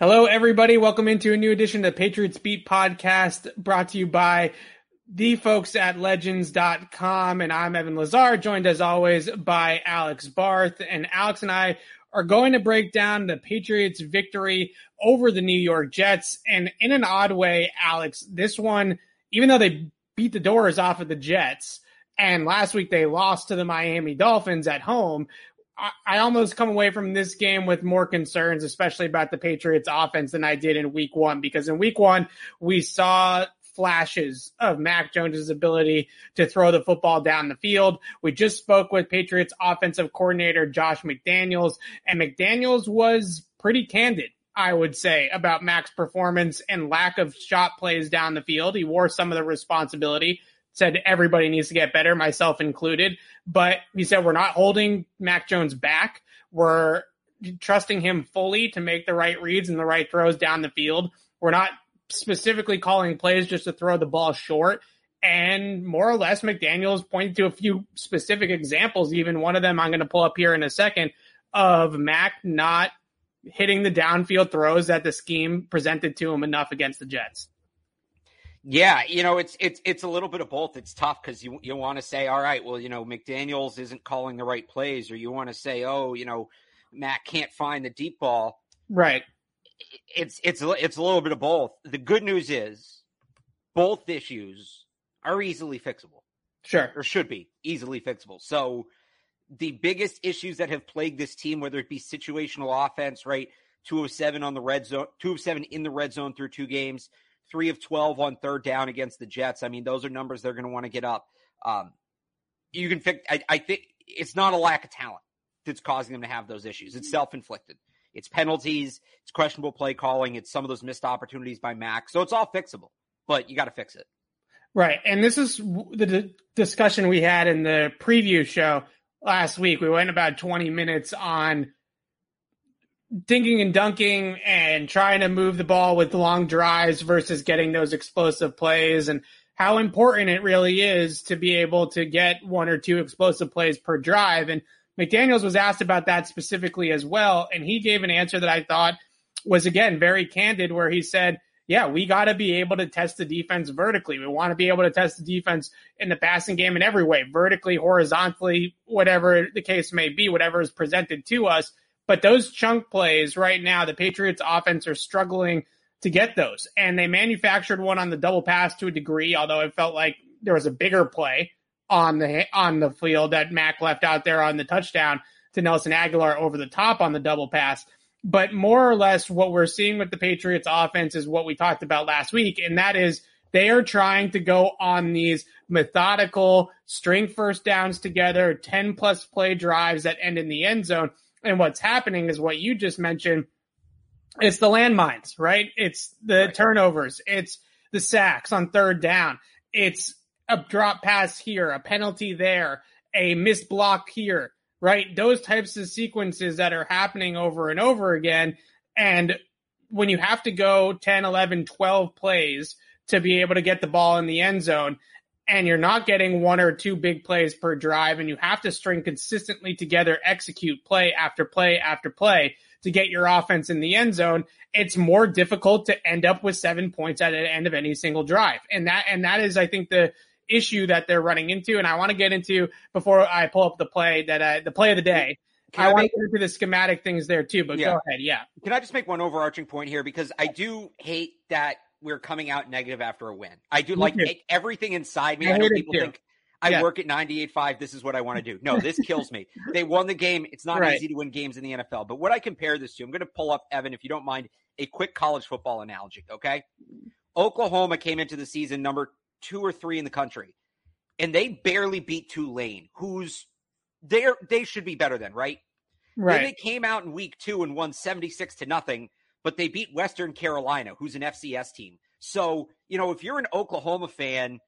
Hello, everybody. Welcome into a new edition of the Patriots Beat podcast brought to you by the folks at legends.com. And I'm Evan Lazar, joined as always by Alex Barth. And Alex and I are going to break down the Patriots victory over the New York Jets. And in an odd way, Alex, this one, even though they beat the doors off of the Jets, and last week they lost to the Miami Dolphins at home. I almost come away from this game with more concerns, especially about the Patriots offense than I did in week one, because in week one, we saw flashes of Mac Jones's ability to throw the football down the field. We just spoke with Patriots offensive coordinator Josh McDaniels, and McDaniels was pretty candid. I would say about Mac's performance and lack of shot plays down the field. He wore some of the responsibility said everybody needs to get better, myself included. But he said we're not holding Mac Jones back. We're trusting him fully to make the right reads and the right throws down the field. We're not specifically calling plays just to throw the ball short. And more or less, McDaniels pointed to a few specific examples. Even one of them I'm going to pull up here in a second of Mac not hitting the downfield throws that the scheme presented to him enough against the Jets. Yeah, you know, it's it's it's a little bit of both. It's tough because you you want to say, all right, well, you know, McDaniel's isn't calling the right plays, or you want to say, oh, you know, Matt can't find the deep ball. Right. It's it's it's a little bit of both. The good news is both issues are easily fixable. Sure. Or should be easily fixable. So the biggest issues that have plagued this team, whether it be situational offense, right? Two of seven on the red zone, two of seven in the red zone through two games three of 12 on third down against the Jets. I mean, those are numbers they're going to want to get up. Um, you can fix, I, I think it's not a lack of talent that's causing them to have those issues. It's self inflicted. It's penalties, it's questionable play calling, it's some of those missed opportunities by Mac. So it's all fixable, but you got to fix it. Right. And this is the d- discussion we had in the preview show last week. We went about 20 minutes on dinking and dunking and trying to move the ball with long drives versus getting those explosive plays and how important it really is to be able to get one or two explosive plays per drive. And McDaniels was asked about that specifically as well. And he gave an answer that I thought was again very candid where he said, yeah, we got to be able to test the defense vertically. We want to be able to test the defense in the passing game in every way, vertically, horizontally, whatever the case may be, whatever is presented to us. But those chunk plays right now, the Patriots offense are struggling to get those. And they manufactured one on the double pass to a degree, although it felt like there was a bigger play on the on the field that Mac left out there on the touchdown to Nelson Agholor over the top on the double pass. But more or less what we're seeing with the Patriots offense is what we talked about last week, and that is they are trying to go on these methodical string first downs together, 10 plus play drives that end in the end zone. And what's happening is what you just mentioned. It's the landmines, right? It's the right. turnovers. It's the sacks on third down. It's a drop pass here, a penalty there, a missed block here, right? Those types of sequences that are happening over and over again. And when you have to go 10, 11, 12 plays to be able to get the ball in the end zone, and you're not getting one or two big plays per drive and you have to string consistently together, execute play after play after play to get your offense in the end zone, it's more difficult to end up with seven points at the end of any single drive. And that, and that is, I think, the issue that they're running into. And I want to get into before I pull up the play that, uh, the play of the day. Can I, I want to get into the schematic things there too, but yeah. go ahead. Yeah. Can I just make one overarching point here? Because I do hate that we're coming out negative after a win. I do like everything inside me. I, I know people think I yeah. work at 98.5. This is what I want to do. No, this kills me. They won the game. It's not right. easy to win games in the NFL. But what I compare this to, I'm going to pull up, Evan, if you don't mind, a quick college football analogy. Okay. Oklahoma came into the season number two or three in the country, and they barely beat Tulane, who's they're they should be better than, right? Right. Then they came out in week two and won 76 to nothing but they beat Western Carolina, who's an FCS team. So, you know, if you're an Oklahoma fan,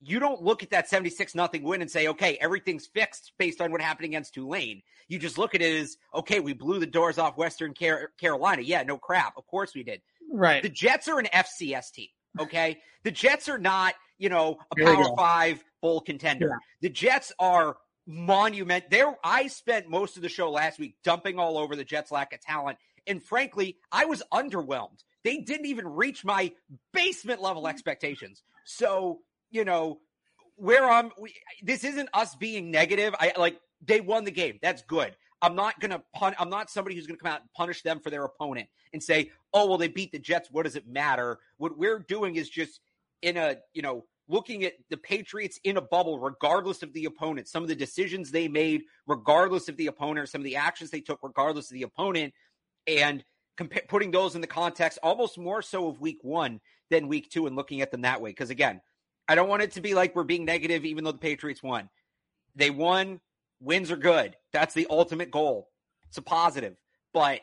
you don't look at that 76 nothing win and say, okay, everything's fixed based on what happened against Tulane. You just look at it as, okay, we blew the doors off Western Car- Carolina. Yeah, no crap. Of course we did. Right. The Jets are an FCS team. Okay. the Jets are not, you know, a Power Five bowl contender. Yeah. The Jets are monument. There, I spent most of the show last week dumping all over the Jets' lack of talent And frankly, I was underwhelmed. They didn't even reach my basement level expectations. So, you know, where I'm, we, this isn't us being negative. I like, they won the game. That's good. I'm not to pun. I'm not somebody who's to come out and punish them for their opponent and say, "Oh, well, they beat the Jets. What does it matter?" What we're doing is just in a, you know, looking at the Patriots in a bubble, regardless of the opponent, some of the decisions they made, regardless of the opponent, some of the actions they took, regardless of the opponent, and compa- putting those in the context almost more so of week one than week two and looking at them that way. Because again, I don't want it to be like we're being negative, even though the Patriots won. They won. Wins are good. That's the ultimate goal. It's a positive. But,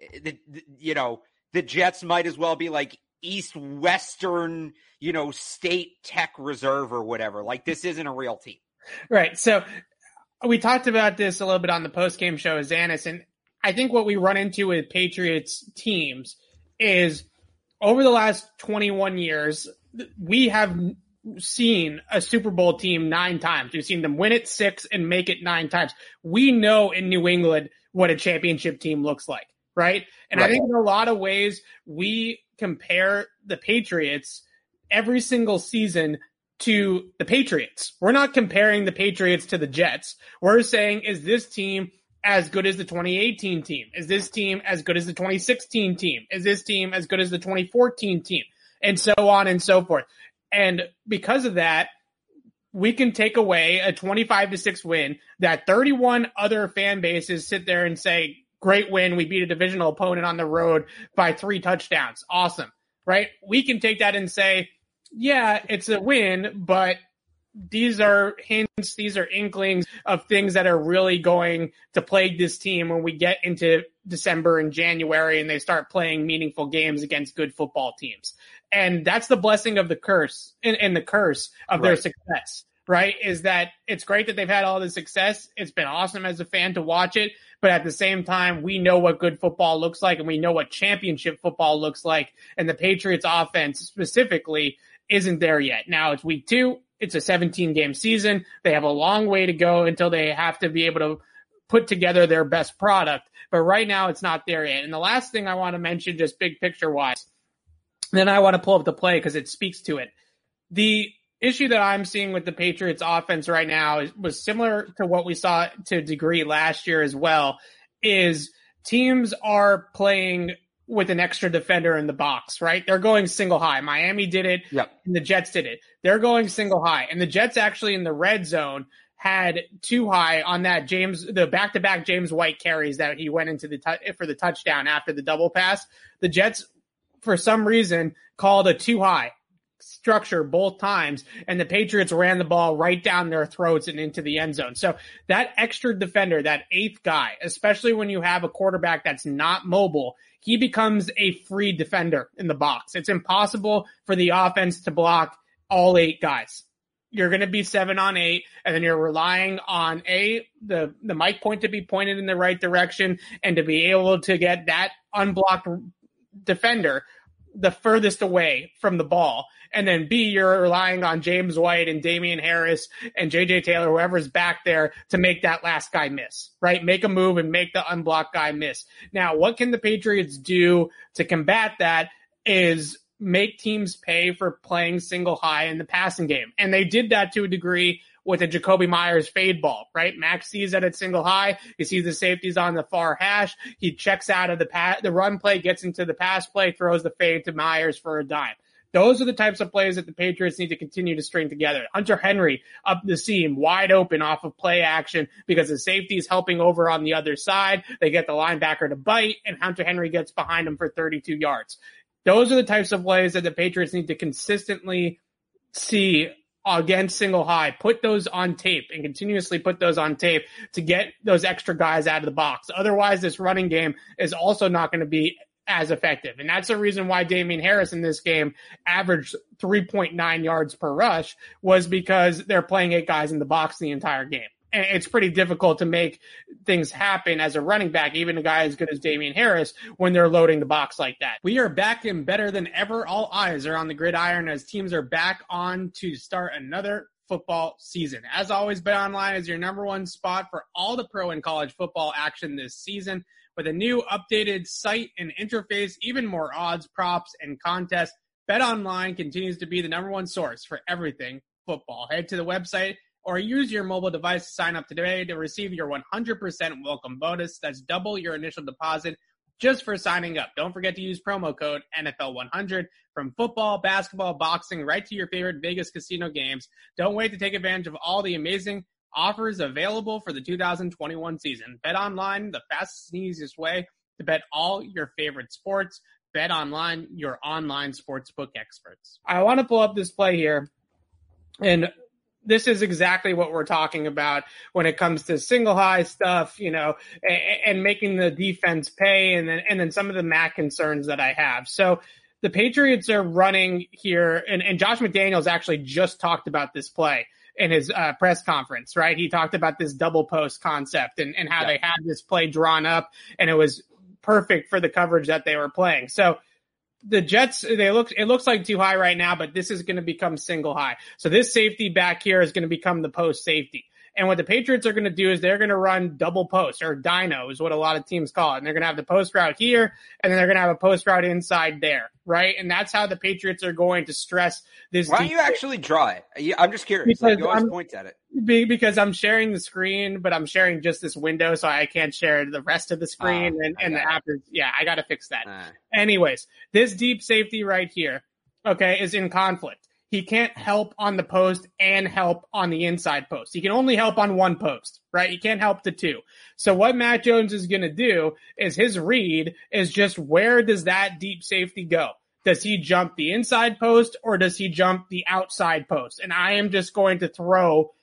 eh, the, the you know, the Jets might as well be like East Western, you know, state tech reserve or whatever. Like this isn't a real team. Right. So we talked about this a little bit on the post game show Zanis, and I think what we run into with Patriots teams is over the last 21 years, we have seen a Super Bowl team nine times. We've seen them win it six and make it nine times. We know in New England what a championship team looks like, right? And right. I think in a lot of ways, we compare the Patriots every single season to the Patriots. We're not comparing the Patriots to the Jets. We're saying, is this team as good as the 2018 team? Is this team as good as the 2016 team? Is this team as good as the 2014 team? And so on and so forth. And because of that, we can take away a 25 to 6 win that 31 other fan bases sit there and say, great win. We beat a divisional opponent on the road by three touchdowns. Awesome. Right? We can take that and say, yeah, it's a win, but these are hints, these are inklings of things that are really going to plague this team when we get into December and January and they start playing meaningful games against good football teams. And that's the blessing of the curse and, and the curse of right. their success, right? Is that it's great that they've had all this success. It's been awesome as a fan to watch it. But at the same time, we know what good football looks like and we know what championship football looks like. And the Patriots offense specifically isn't there yet. Now it's week two. It's a 17 game season. They have a long way to go until they have to be able to put together their best product. But right now it's not there yet. And the last thing I want to mention, just big picture wise, then I want to pull up the play because it speaks to it. The issue that I'm seeing with the Patriots offense right now is, was similar to what we saw to degree last year as well is teams are playing with an extra defender in the box, right? They're going single high. Miami did it. Yep. And the Jets did it. They're going single high. And the Jets actually in the red zone had two high on that James, the back to back James White carries that he went into the, t- for the touchdown after the double pass. The Jets for some reason called a two high structure both times and the Patriots ran the ball right down their throats and into the end zone. So that extra defender, that eighth guy, especially when you have a quarterback that's not mobile, he becomes a free defender in the box. It's impossible for the offense to block all eight guys. You're going to be seven on eight, and then you're relying on a the the mic point to be pointed in the right direction, and to be able to get that unblocked defender the furthest away from the ball. And then B, you're relying on James White and Damien Harris and JJ Taylor, whoever's back there to make that last guy miss, right? Make a move and make the unblocked guy miss. Now, what can the Patriots do to combat that is make teams pay for playing single high in the passing game. And they did that to a degree with a Jakobi Meyers fade ball, right? Max sees that it's single high. He sees the safeties on the far hash. He checks out of the pass, the run play, gets into the pass play, throws the fade to Meyers for a dime. Those are the types of plays that the Patriots need to continue to string together. Hunter Henry up the seam, wide open off of play action because the safety is helping over on the other side. They get the linebacker to bite and Hunter Henry gets behind him for 32 yards. Those are the types of plays that the Patriots need to consistently see against single high, put those on tape and continuously put those on tape to get those extra guys out of the box. Otherwise, this running game is also not going to be as effective. And that's the reason why Damien Harris in this game averaged 3.9 yards per rush was because they're playing eight guys in the box the entire game it's pretty difficult to make things happen as a running back, even a guy as good as Damien Harris, when they're loading the box like that. We are back and better than ever. All eyes are on the gridiron as teams are back on to start another football season. As always, Bet Online is your number one spot for all the pro and college football action this season. with a new updated site and interface, even more odds, props, and contests. BetOnline continues to be the number one source for everything football. Head to the website or use your mobile device to sign up today to receive your 100% welcome bonus. That's double your initial deposit just for signing up. Don't forget to use promo code NFL100 from football, basketball, boxing, right to your favorite Vegas casino games. Don't wait to take advantage of all the amazing offers available for the 2021 season. Bet online, the fastest and easiest way to bet all your favorite sports. Bet online, your online sportsbook experts. I want to pull up this play here. And this is exactly what we're talking about when it comes to single high stuff, you know, and, and, making the defense pay and then, and then some of the MAC concerns that I have. So the Patriots are running here and, and Josh McDaniels actually just talked about this play in his uh, press conference, right? He talked about this double post concept and, and how yeah. they had this play drawn up and it was perfect for the coverage that they were playing. So the Jets, they look, it looks like two high right now, but this is going to become single high. So this safety back here is going to become the post safety. And what the Patriots are going to do is they're going to run double post or dino is what a lot of teams call it. And they're going to have the post route here and then they're going to have a post route inside there. Right. And that's how the Patriots are going to stress this. Why don't you actually draw it? I'm just curious. Because like you always I'm, point at it. Because I'm sharing the screen, but I'm sharing just this window. So I can't share the rest of the screen oh, and, and the app. Is, yeah, I got to fix that. Uh. Anyways, this deep safety right here. Okay. Is in conflict he can't help on the post and help on the inside post. He can only help on one post, right? He can't help the two. So what Mac Jones is going to do is his read is just where does that deep safety go? Does he jump the inside post or does he jump the outside post? And I am just going to throw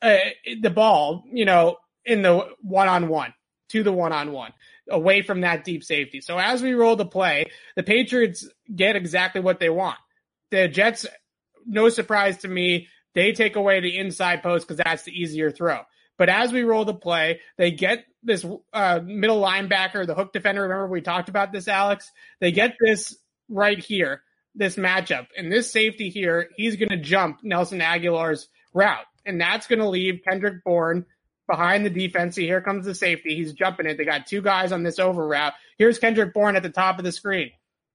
uh, the ball, you know, in the one on one to the one on one away from that deep safety. So as we roll the play, the Patriots get exactly what they want. The Jets no surprise to me. They take away the inside post because that's the easier throw. But as we roll the play, they get this uh, middle linebacker, the hook defender. Remember we talked about this, Alex? They get this right here, this matchup. And this safety here, he's going to jump Nelson Agholor's route. And that's going to leave Kendrick Bourne behind the defense. See, here comes the safety. He's jumping it. They got two guys on this over route. Here's Kendrick Bourne at the top of the screen.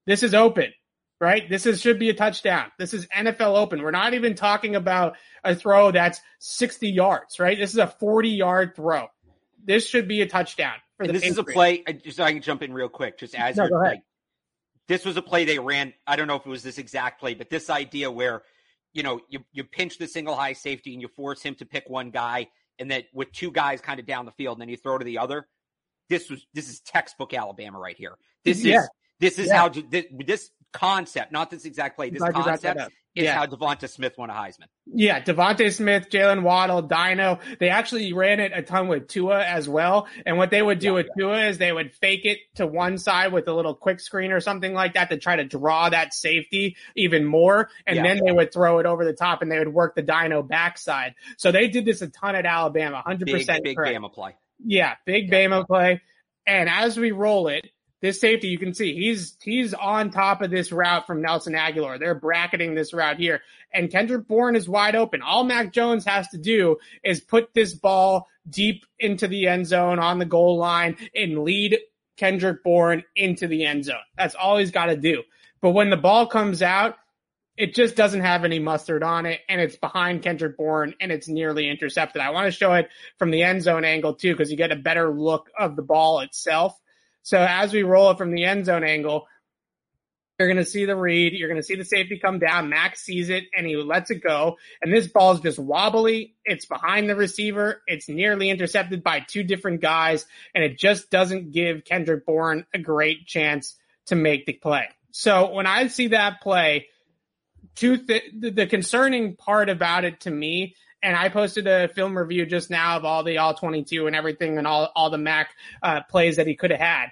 This is open right? This is should be a touchdown. This is NFL open. We're not even talking about a throw that's 60 yards, right? This is a 40 yard throw. This should be a touchdown. this Patriots. is a play. Just I can jump in real quick. Just as no, like, this was a play they ran. I don't know if it was this exact play, but this idea where you know you you pinch the single high safety and you force him to pick one guy, and that with two guys kind of down the field, and then you throw to the other. This was this is textbook Alabama right here. This yeah. is this is yeah. how this concept, not this exact play. This concept is yeah. how Devonta Smith won a Heisman. Yeah, Devonta Smith, Jaylen Waddle, Dino. They actually ran it a ton with Tua as well. And what they would do yeah, with yeah. Tua is they would fake it to one side with a little quick screen or something like that to try to draw that safety even more. And then they would throw it over the top and they would work the Dino backside. So they did this a ton at Alabama, 100% big, big. Bama play. Yeah, big Bama play. And as we roll it, this safety, you can see he's he's on top of this route from Nelson Agholor. They're bracketing this route here, and Kendrick Bourne is wide open. All Mac Jones has to do is put this ball deep into the end zone on the goal line and lead Kendrick Bourne into the end zone. That's all he's got to do. But when the ball comes out, it just doesn't have any mustard on it, and it's behind Kendrick Bourne, and it's nearly intercepted. I want to show it from the end zone angle too, because you get a better look of the ball itself. So as we roll it from the end zone angle, you're going to see the read. You're going to see the safety come down. Max sees it and he lets it go. And this ball is just wobbly. It's behind the receiver. It's nearly intercepted by two different guys. And it just doesn't give Kendrick Bourne a great chance to make the play. So when I see that play, two th- the concerning part about it to me and I posted a film review just now of all the all 22 and everything and all, all the Mac uh, plays that he could have had.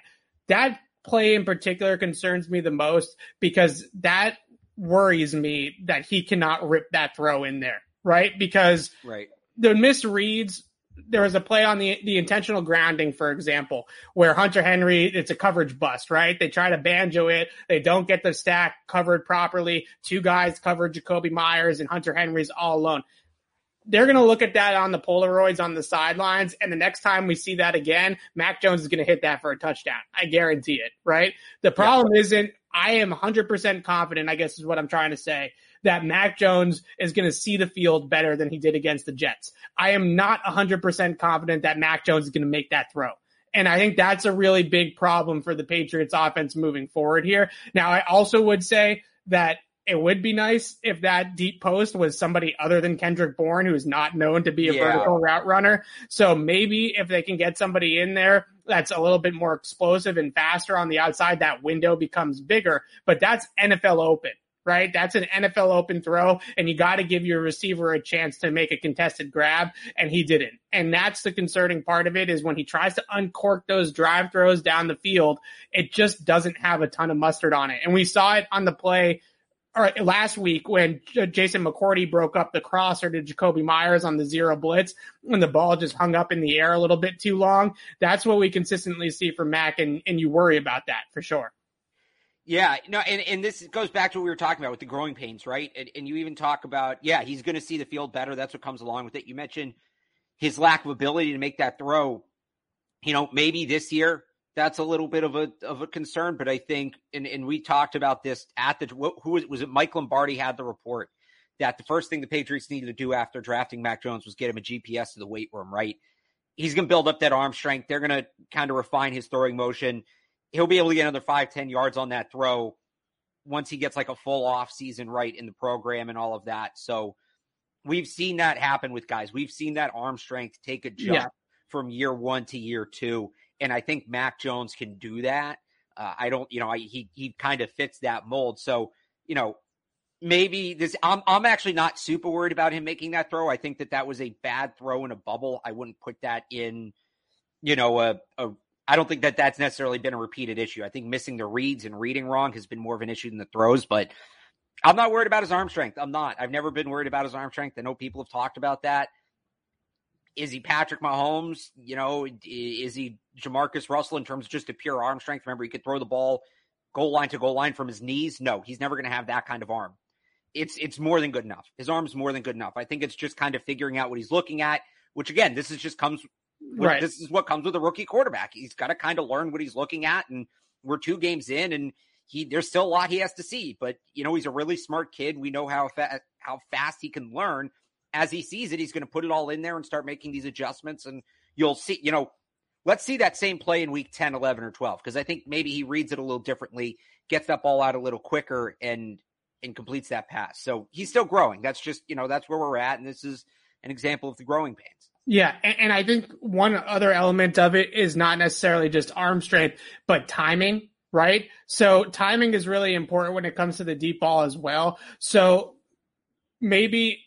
That play in particular concerns me the most because that worries me that he cannot rip that throw in there, right? Because right. the misreads there was a play on the the intentional grounding, for example, where Hunter Henry, it's a coverage bust, right? They try to banjo it. They don't get the stack covered properly. Two guys cover Jakobi Meyers and Hunter Henry's all alone they're going to look at that on the Polaroids on the sidelines. And the next time we see that again, Mac Jones is going to hit that for a touchdown. I guarantee it, right? The problem yeah. isn't, I am 100% confident, I guess is what I'm trying to say, that Mac Jones is going to see the field better than he did against the Jets. I am not 100% confident that Mac Jones is going to make that throw. And I think that's a really big problem for the Patriots offense moving forward here. Now, I also would say that it would be nice if that deep post was somebody other than Kendrick Bourne, who's not known to be a yeah. vertical route runner. So maybe if they can get somebody in there that's a little bit more explosive and faster on the outside, that window becomes bigger. But that's NFL open, right? That's an NFL open throw, and you got to give your receiver a chance to make a contested grab, and he didn't. And that's the concerning part of it is when he tries to uncork those drive throws down the field, it just doesn't have a ton of mustard on it. And we saw it on the play or last week when Jason McCourty broke up the crosser to Jakobi Meyers on the zero blitz and the ball just hung up in the air a little bit too long. That's what we consistently see from Mac, and, and you worry about that for sure. Yeah, no, and, and this goes back to what we were talking about with the growing pains, right? And, and you even talk about, yeah, he's going to see the field better. That's what comes along with it. You mentioned his lack of ability to make that throw. You know, maybe this year that's a little bit of a of a concern. But I think, and, and we talked about this at the who was, was it? Mike Lombardi had the report that the first thing the Patriots needed to do after drafting Mac Jones was get him a GPS to the weight room. Right, he's going to build up that arm strength. They're going to kind of refine his throwing motion. He'll be able to get another five, ten yards on that throw once he gets like a full off season right in the program and all of that. So we've seen that happen with guys. We've seen that arm strength take a jump yeah. from year one to year two. And I think Mac Jones can do that. Uh, I don't, you know, I, he he kind of fits that mold. So, you know, maybe this. I'm I'm actually not super worried about him making that throw. I think that that was a bad throw in a bubble. I wouldn't put that in, you know, a, a I don't think that that's necessarily been a repeated issue. I think missing the reads and reading wrong has been more of an issue than the throws. But I'm not worried about his arm strength. I'm not. I've never been worried about his arm strength. I know people have talked about that. Is he Patrick Mahomes? You know, is he Jamarcus Russell in terms of just a pure arm strength? Remember, he could throw the ball goal line to goal line from his knees. No, he's never going to have that kind of arm. It's it's more than good enough. His arm's more than good enough. I think it's just kind of figuring out what he's looking at. Which again, this is just comes. With, right. This is what comes with a rookie quarterback. He's got to kind of learn what he's looking at, and we're two games in, and he there's still a lot he has to see. But you know, he's a really smart kid. We know how fa- how fast he can learn as he sees it, he's going to put it all in there and start making these adjustments. And you'll see, you know, let's see that same play in week 10, 11, or 12, because I think maybe he reads it a little differently, gets that ball out a little quicker, and and completes that pass. So he's still growing. That's just, you know, that's where we're at. And this is an example of the growing pains. Yeah. And, and I think one other element of it is not necessarily just arm strength, but timing, right? So timing is really important when it comes to the deep ball as well. So maybe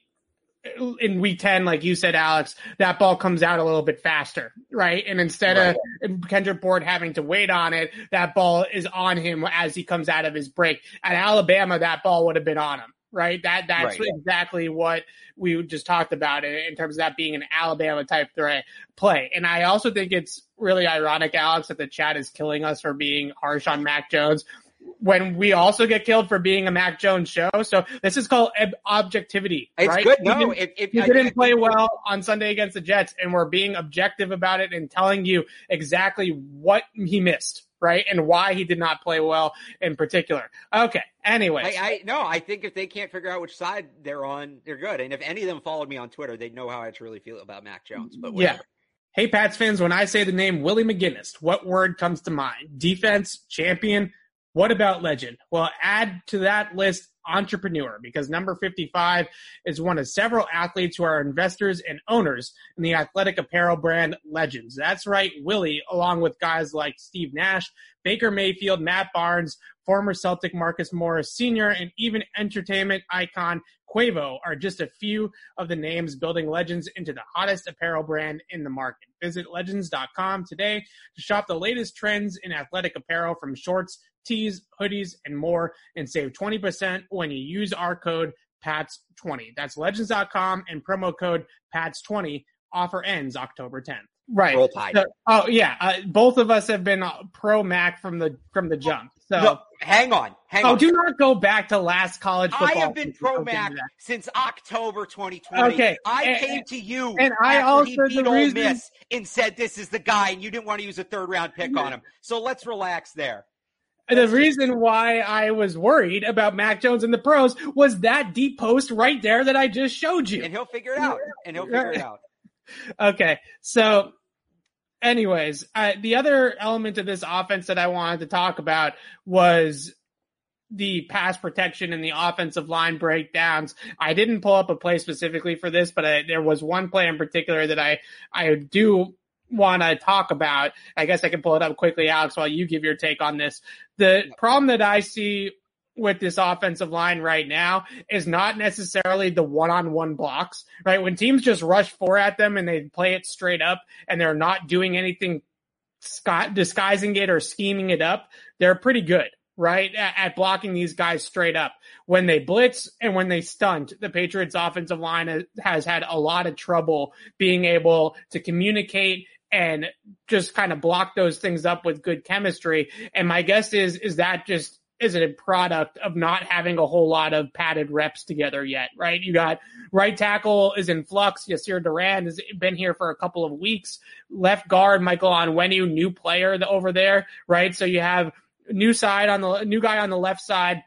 in week 10, like you said, Alex, that ball comes out a little bit faster, right? And instead right. of Kendrick Bourne having to wait on it, that ball is on him as he comes out of his break. At Alabama, that ball would have been on him, right? That that's right. exactly what we just talked about in terms of that being an Alabama type threat play. And I also think it's really ironic, Alex, that the chat is killing us for being harsh on Mac Jones when we also get killed for being a Mac Jones show. So this is called objectivity. It's right? good. No, if, if you didn't play well on Sunday against the Jets, and we're being objective about it and telling you exactly what he missed, right, and why he did not play well in particular. Okay. Anyway, I, I no, I think if they can't figure out which side they're on, they're good. And if any of them followed me on Twitter, they'd know how I truly feel about Mac Jones. But whatever. yeah. Hey, Pats fans, when I say the name Willie McGinest, what word comes to mind? Defense, champion, what about legend? Well, add to that list entrepreneur because number 55 is one of several athletes who are investors and owners in the athletic apparel brand Legends. That's right, Willie, along with guys like Steve Nash, Baker Mayfield, Matt Barnes, former Celtic Marcus Morris Sr., and even entertainment icon Quavo are just a few of the names building Legends into the hottest apparel brand in the market. Visit legends.com today to shop the latest trends in athletic apparel from shorts tees, hoodies, and more, and save 20% when you use our code PATS20. That's legends.com and promo code PATS20. Offer ends October 10th. Right. Roll Tide. So, oh yeah, uh, both of us have been pro Mac from the from the jump. So no, hang on, hang oh, on. do not go back to last college football. I have been pro Mac since October 2020. Okay, I and, came to you and I also he beat Ole reason... Miss and said this is the guy, and you didn't want to use a third round pick on him. So let's relax there. The reason why I was worried about Mac Jones and the pros was that deep post right there that I just showed you. And he'll figure it out. And he'll figure it out. okay. So anyways, uh, the other element of this offense that I wanted to talk about was the pass protection and the offensive line breakdowns. I didn't pull up a play specifically for this, but I, there was one play in particular that I I do want to talk about. I guess I can pull it up quickly, Alex, while you give your take on this. The problem that I see with this offensive line right now is not necessarily the one-on-one blocks, right? When teams just rush four at them and they play it straight up and they're not doing anything disguising it or scheming it up, they're pretty good, right? At blocking these guys straight up. When they blitz and when they stunt, the Patriots offensive line has had a lot of trouble being able to communicate and just kind of block those things up with good chemistry. And my guess is, is that just is it a product of not having a whole lot of padded reps together yet, right? You got right tackle is in flux. Yasir Durant has been here for a couple of weeks. Left guard, Michael Onwenu, new player over there, right? So you have new side on the new guy on the left side.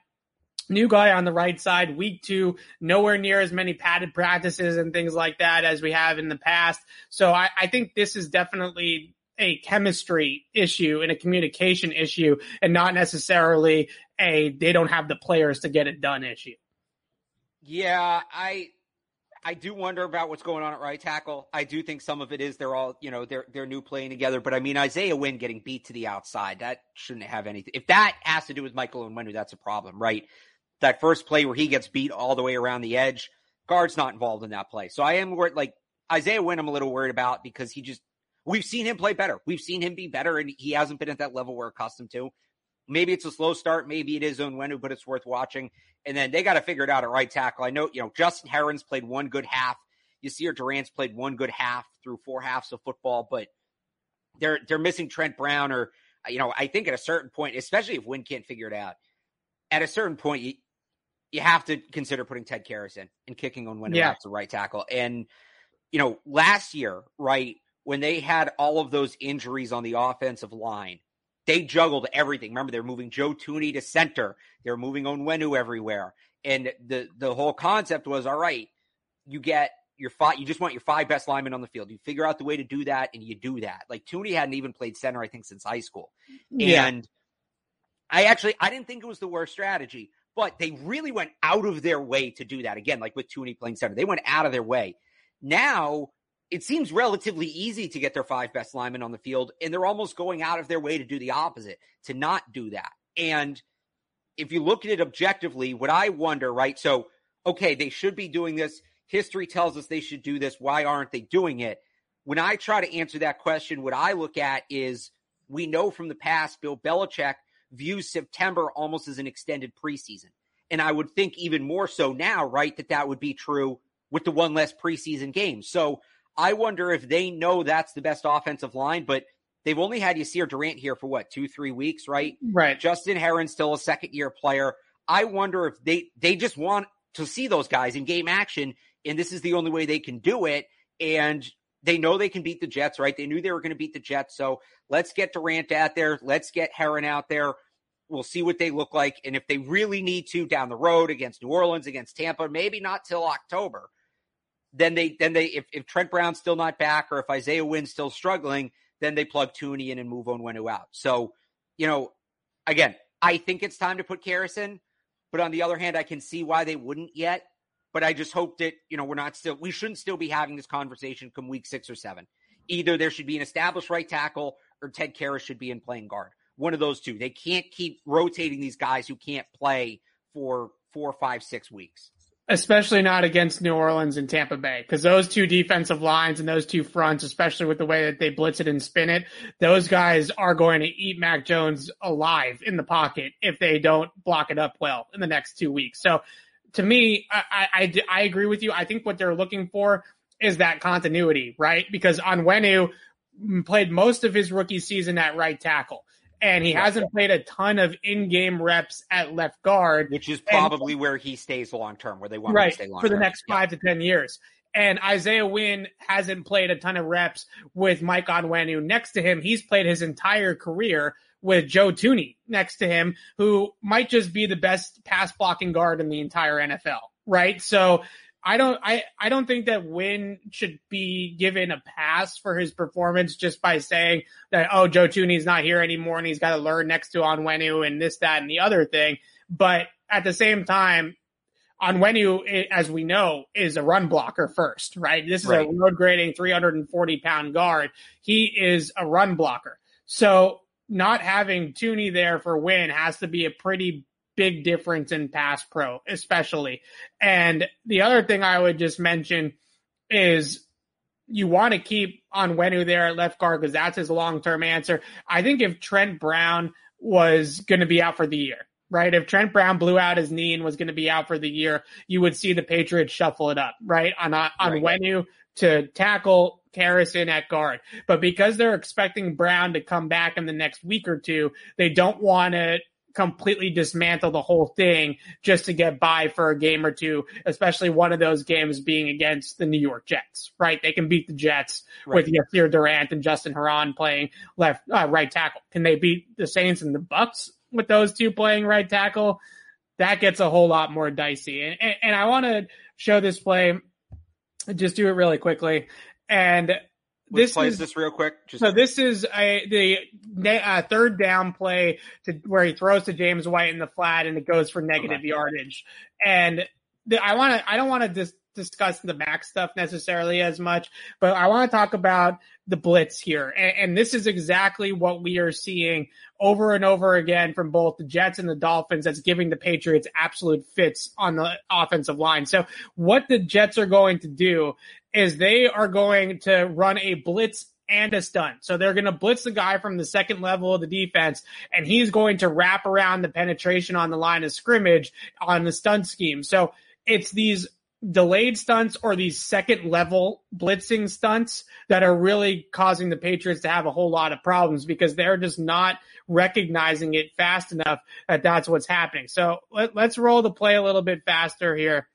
New guy on the right side, week two, nowhere near as many padded practices and things like that as we have in the past. So I, I think this is definitely a chemistry issue and a communication issue and not necessarily a they don't have the players to get it done issue. Yeah, I I do wonder about what's going on at right tackle. I do think some of it is they're all, you know, they're they're new playing together. But I mean, Isaiah Wynn getting beat to the outside, that shouldn't have anything. If that has to do with Michael Onwenu, that's a problem, right? That first play where he gets beat all the way around the edge, guard's not involved in that play. So I am worried like Isaiah Wynn, I'm a little worried about because he just We've seen him play better. We've seen him be better, and he hasn't been at that level we're accustomed to. Maybe it's a slow start. Maybe it is Onwenu, but it's worth watching. And then they got to figure it out at right tackle. I know, you know, Justin Herron's played one good half. Yasir Durant's played one good half through four halves of football, but they're they're missing Trent Brown or you know, I think at a certain point, especially if Wynn can't figure it out, at a certain point you you have to consider putting Ted Karras in and kicking on Onwenu yeah. out to right tackle. And you know, last year, right, when they had all of those injuries on the offensive line, they juggled everything. Remember, they're moving Joe Thuney to center. They're moving Onwenu everywhere. And the the whole concept was, all right, you get your five, you just want your five best linemen on the field. You figure out the way to do that and you do that. Like Thuney hadn't even played center, I think, since high school. Yeah. And I actually I didn't think it was the worst strategy, but they really went out of their way to do that. Again, like with Thuney playing center. They went out of their way. Now it seems relatively easy to get their five best linemen on the field, and they're almost going out of their way to do the opposite, to not do that. And if you look at it objectively, what I wonder, right? So, okay, they should be doing this. History tells us they should do this. Why aren't they doing it? When I try to answer that question, what I look at is we know from the past, Bill Belichick views September almost as an extended preseason. And I would think even more so now, right, that that would be true with the one less preseason game. So I wonder if they know that's the best offensive line, but they've only had Yasir Durant here for what, two, three weeks, right? Right. Justin Herron's still a second year player. I wonder if they they just want to see those guys in game action, and this is the only way they can do it. And they know they can beat the Jets, right? They knew they were going to beat the Jets. So let's get Durant out there. Let's get Herron out there. We'll see what they look like. And if they really need to down the road against New Orleans, against Tampa, maybe not till October then they then they if, if Trent Brown's still not back or if Isaiah Wynn's still struggling, then they plug Thuney in and move Onwenu out. So, you know, again, I think it's time to put Karras in, but on the other hand, I can see why they wouldn't yet. But I just hope that, you know, we're not still we shouldn't still be having this conversation come week six or seven. Either there should be an established right tackle or Ted Karras should be in playing guard. One of those two. They can't keep rotating these guys who can't play for four, five, six weeks especially not against New Orleans and Tampa Bay, because those two defensive lines and those two fronts, especially with the way that they blitz it and spin it, those guys are going to eat Mac Jones alive in the pocket if they don't block it up well in the next two weeks. So to me, I, I, I agree with you. I think what they're looking for is that continuity, right? Because Onwenu played most of his rookie season at right tackle. And he hasn't played a ton of in-game reps at left guard, which is probably and, where he stays long term, where they want right, to stay long for the next five yeah. to ten years. And Isaiah Wynn hasn't played a ton of reps with Mike Onwenu next to him. He's played his entire career with Joe Thuney next to him, who might just be the best pass blocking guard in the entire NFL. Right. So I don't I, I don't think that Wynn should be given a pass for his performance just by saying that oh Joe Thuney's not here anymore and he's got to learn next to Onwenu and this that and the other thing. But at the same time, Onwenu, eh, as we know, is a run blocker first, right? This is right. a road grading 340 pound guard. He is a run blocker. So not having Thuney there for Wynn has to be a pretty big difference in pass pro, especially. And the other thing I would just mention is you want to keep Onwenu there at left guard because that's his long term answer. I think if Trent Brown was going to be out for the year, right? If Trent Brown blew out his knee and was going to be out for the year, you would see the Patriots shuffle it up, right? On on right. Wenu to tackle Harrison at guard. But because they're expecting Brown to come back in the next week or two, they don't want to completely dismantle the whole thing just to get by for a game or two, especially one of those games being against the New York Jets, right? They can beat the Jets right. with Yasir Durant and Justin Herron playing left, uh, right tackle. Can they beat the Saints and the Bucks with those two playing right tackle? That gets a whole lot more dicey. And, and, and I want to show this play, just do it really quickly. And this is this real quick. Just... So this is a, the uh, third down play to where he throws to James White in the flat and it goes for negative okay. yardage. And the, I want to, I don't want to dis- discuss the max stuff necessarily as much, but I want to talk about the blitz here. And, and this is exactly what we are seeing over and over again from both the Jets and the Dolphins that's giving the Patriots absolute fits on the offensive line. So what the Jets are going to do is they are going to run a blitz and a stunt. So they're going to blitz the guy from the second level of the defense, and he's going to wrap around the penetration on the line of scrimmage on the stunt scheme. So it's these delayed stunts or these second level blitzing stunts that are really causing the Patriots to have a whole lot of problems because they're just not recognizing it fast enough that that's what's happening. So let, us roll the play a little bit faster here.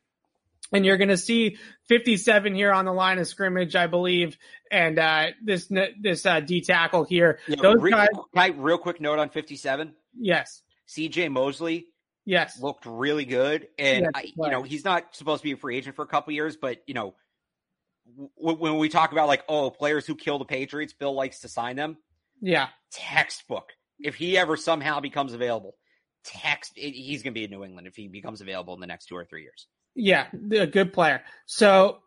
And you're going to see 57 here on the line of scrimmage, I believe, and uh, this this uh, D tackle here. Yeah, Those real, guys, real quick note on 57. Yes, C.J. Mosley. Yes, looked really good, and yes, I, you know he's not supposed to be a free agent for a couple years, but you know w- when we talk about like oh players who kill the Patriots, Bill likes to sign them. Yeah, textbook. If he ever somehow becomes available, text he's going to be in New England if he becomes available in the next two or three years. Yeah, a good player. So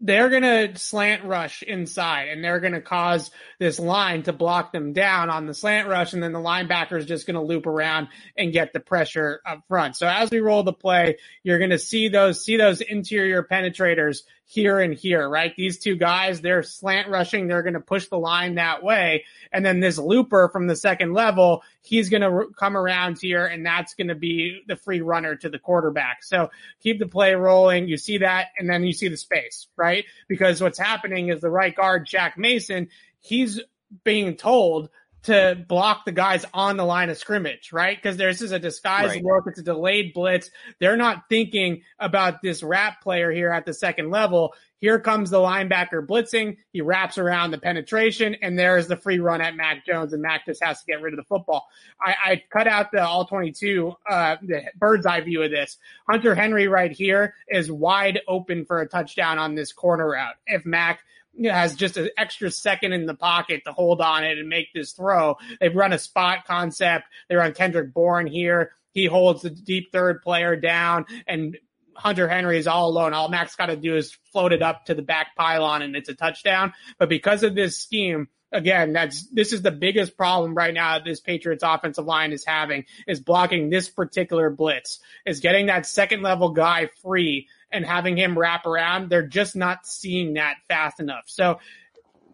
they're going to slant rush inside and they're going to cause this line to block them down on the slant rush. And then the linebacker is just going to loop around and get the pressure up front. So as we roll the play, you're going to see those, see those interior penetrators here and here, right? These two guys, they're slant rushing. They're going to push the line that way. And then this looper from the second level, he's going to come around here and that's going to be the free runner to the quarterback. So keep the play rolling. You see that and then you see the space, right? Because what's happening is the right guard, Shaq Mason, he's being told to block the guys on the line of scrimmage, right? Because this is a disguised right. look. It's a delayed blitz. They're not thinking about this wrap player here at the second level. Here comes the linebacker blitzing. He wraps around the penetration, and there's the free run at Mac Jones, and Mac just has to get rid of the football. I, I cut out the all 22, uh, the bird's eye view of this. Hunter Henry right here is wide open for a touchdown on this corner route. If Mac has just an extra second in the pocket to hold on it and make this throw. They've run a spot concept. They run Kendrick Bourne here. He holds the deep third player down and Hunter Henry is all alone. All Max got to do is float it up to the back pylon and it's a touchdown. But because of this scheme, again, that's this is the biggest problem right now this Patriots offensive line is having is blocking this particular blitz, is getting that second level guy free and having him wrap around. They're just not seeing that fast enough. So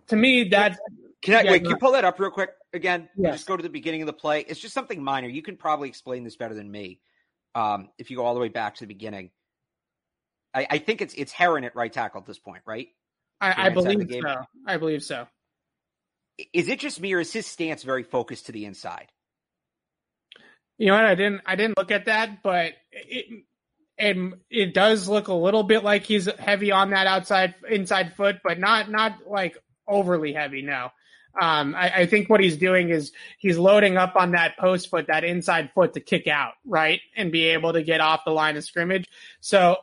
to me, that's can I yeah, wait? Can you pull that up real quick again? Yes. Just go to the beginning of the play. It's just something minor. You can probably explain this better than me. Um, if you go all the way back to the beginning, I, I think it's it's Herron at right tackle at this point, right? I, I believe so. I believe so. is it just me or is his stance very focused to the inside? You know what? I didn't I didn't look at that, but it it, it does look a little bit like he's heavy on that outside inside foot, but not not like overly heavy. No. Um, I, I, think what he's doing is he's loading up on that post foot, that inside foot to kick out, right? And be able to get off the line of scrimmage. So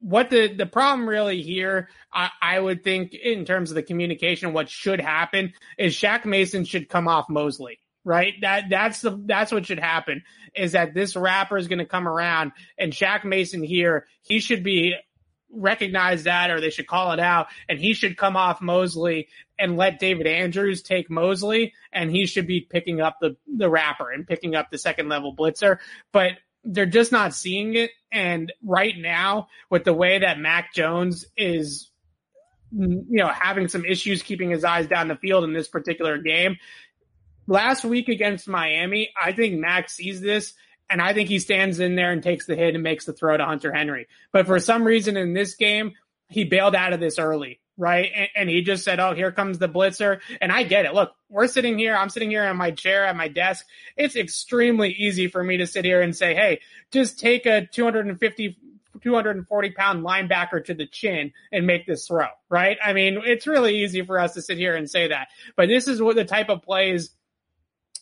what the the problem really here, I, I, would think in terms of the communication, what should happen is Shaq Mason should come off Mosley, right? That that's the that's what should happen is that this wrapper is going to come around and Shaq Mason here, he should be recognize that or they should call it out and he should come off Mosley and let David Andrews take Mosley and he should be picking up the the wrapper and picking up the second level blitzer. But they're just not seeing it. And right now, with the way that Mac Jones is, you know, having some issues keeping his eyes down the field in this particular game, last week against Miami, I think Mac sees this and I think he stands in there and takes the hit and makes the throw to Hunter Henry. But for some reason in this game, he bailed out of this early right? And, and, he just said, "Oh, here comes the blitzer." And I get it. Look, we're sitting here. I'm sitting here in my chair at my desk. It's extremely easy for me to sit here and say, "Hey, just take a 250." 240 pound linebacker to the chin and make this throw, right? I mean, it's really easy for us to sit here and say that, but this is what the type of plays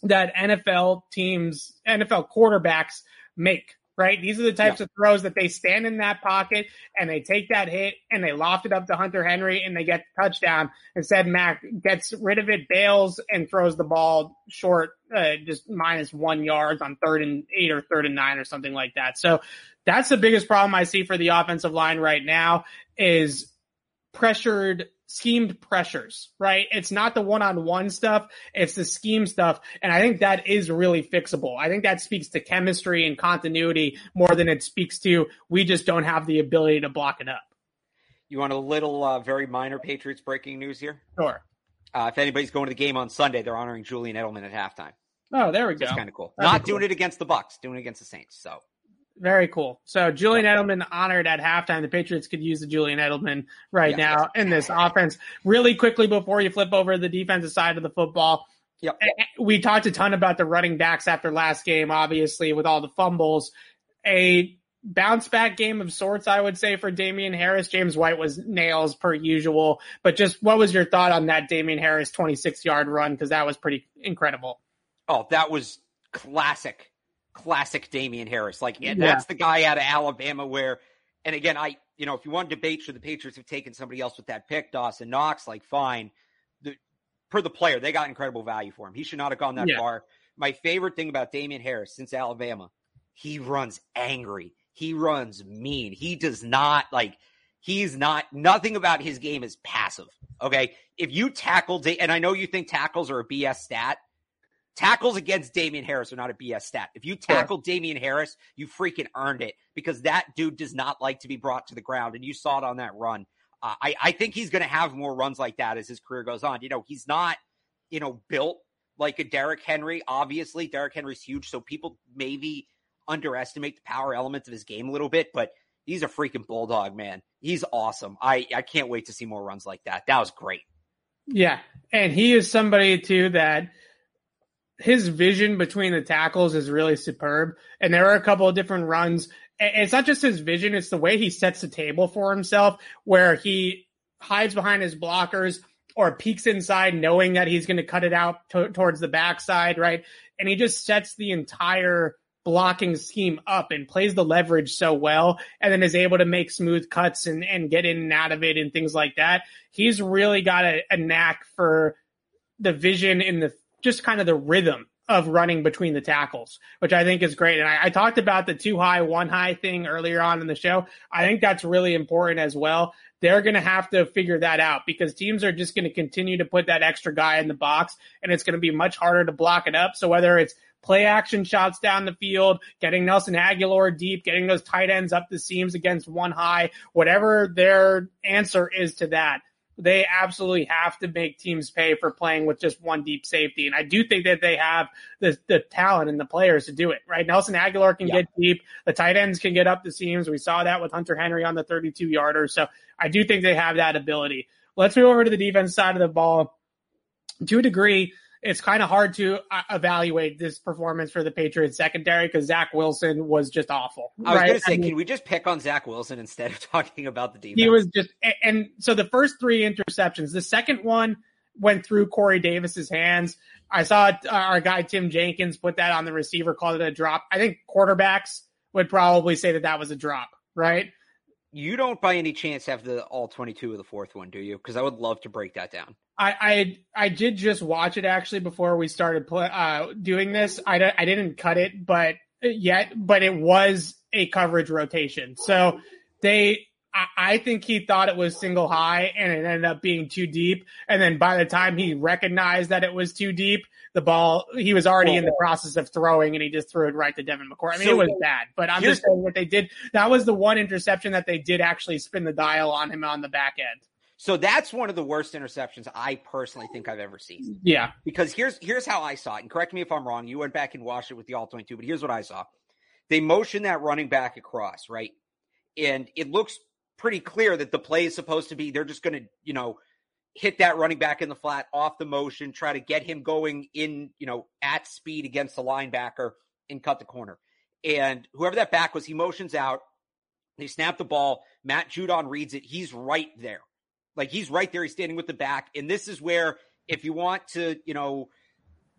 that NFL teams, NFL quarterbacks make, right? These are the types yeah. of throws that they stand in that pocket and they take that hit and they loft it up to Hunter Henry and they get the touchdown. Instead, Mac gets rid of it, bails and throws the ball short, uh, just minus one yards on third and eight or third and nine or something like that. So that's the biggest problem I see for the offensive line right now is pressured schemed pressures, right? It's not the one-on-one stuff. It's the scheme stuff. And I think that is really fixable. I think that speaks to chemistry and continuity more than it speaks to we just don't have the ability to block it up. You want a little, uh, very minor Patriots breaking news here? Sure. Uh, if anybody's going to the game on Sunday, they're honoring Julian Edelman at halftime. Oh, there we go. That's kind of cool. That'd Not cool. doing it against the Bucs, doing it against the Saints. So very cool. So Julian Edelman honored at halftime. The Patriots could use the Julian Edelman right yeah, now in this offense. Really quickly before you flip over the defensive side of the football. Yep. Eh, eh, we talked a ton about the running backs after last game, obviously with all the fumbles. A bounce back game of sorts, I would say, for Damien Harris. James White was nails per usual. But just what was your thought on that Damien Harris 26 yard run? Because that was pretty incredible. Oh, that was classic classic Damien Harris. Like yeah. that's the guy out of Alabama where, and again, I, you know, if you want to debate should the Patriots have taken somebody else with that pick, Dawson Knox, like fine. The, per the player, they got incredible value for him. He should not have gone that yeah. far. My favorite thing about Damien Harris since Alabama, he runs angry. He runs mean. He does not like, he's not, nothing about his game is passive. Okay. If you tackle, and I know you think tackles are a BS stat, Tackles against Damien Harris are not a BS stat. If you tackle yeah. Damien Harris, you freaking earned it because that dude does not like to be brought to the ground. And you saw it on that run. Uh, I, I think he's going to have more runs like that as his career goes on. You know, he's not, you know, built like a Derrick Henry. Obviously, Derrick Henry's huge. So people maybe underestimate the power elements of his game a little bit, but he's a freaking bulldog, man. He's awesome. I, I can't wait to see more runs like that. That was great. Yeah. And he is somebody too that his vision between the tackles is really superb. And there are a couple of different runs. It's not just his vision, it's the way he sets the table for himself, where he hides behind his blockers or peeks inside knowing that he's going to cut it out to, towards the backside, right? And he just sets the entire blocking scheme up and plays the leverage so well and then is able to make smooth cuts and, and get in and out of it and things like that. He's really got a, a knack for the vision in the just kind of the rhythm of running between the tackles, which I think is great. And I, I, talked about the two high, one high thing earlier on in the show. I think that's really important as well. They're going to have to figure that out because teams are just going to continue to put that extra guy in the box and it's going to be much harder to block it up. So whether it's play action shots down the field, getting Nelson Agholor deep, getting those tight ends up the seams against one high, whatever their answer is to that, they absolutely have to make teams pay for playing with just one deep safety. And I do think that they have the, the talent and the players to do it, right? Nelson Agholor can yeah. get deep. The tight ends can get up the seams. We saw that with Hunter Henry on the 32 yarder. So I do think they have that ability. Let's move over to the defense side of the ball. to a degree, it's kind of hard to uh, evaluate this performance for the Patriots secondary because Zach Wilson was just awful. I was right? going to say, I mean, can we just pick on Zach Wilson instead of talking about the defense? He was just, and so the first three interceptions, the second one went through Corey Davis's hands. I saw our guy Tim Jenkins put that on the receiver, called it a drop. I think quarterbacks would probably say that that was a drop, right? You don't by any chance have the all 22 of the fourth one, do you? Because I would love to break that down. I, I I did just watch it actually before we started play, uh, doing this. I, I didn't cut it, but yet, but it was a coverage rotation. So they, I, think he thought it was single high and it ended up being too deep. And then by the time he recognized that it was too deep, the ball, he was already in the process of throwing and he just threw it right to Devin McCourty. I mean, so, it was bad, but I'm just saying what they did. That was the one interception that they did actually spin the dial on him on the back end. So that's one of the worst interceptions I personally think I've ever seen. Yeah. Because here's here's how I saw it. And correct me if I'm wrong. You went back and watched it with the all 22, but here's what I saw. They motion that running back across, right? And it looks pretty clear that the play is supposed to be they're just going to, you know, hit that running back in the flat off the motion, try to get him going in, you know, at speed against the linebacker and cut the corner. And whoever that back was, he motions out. They snap the ball. Matt Judon reads it. He's right there. Like he's right there. He's standing with the back. And this is where, if you want to, you know,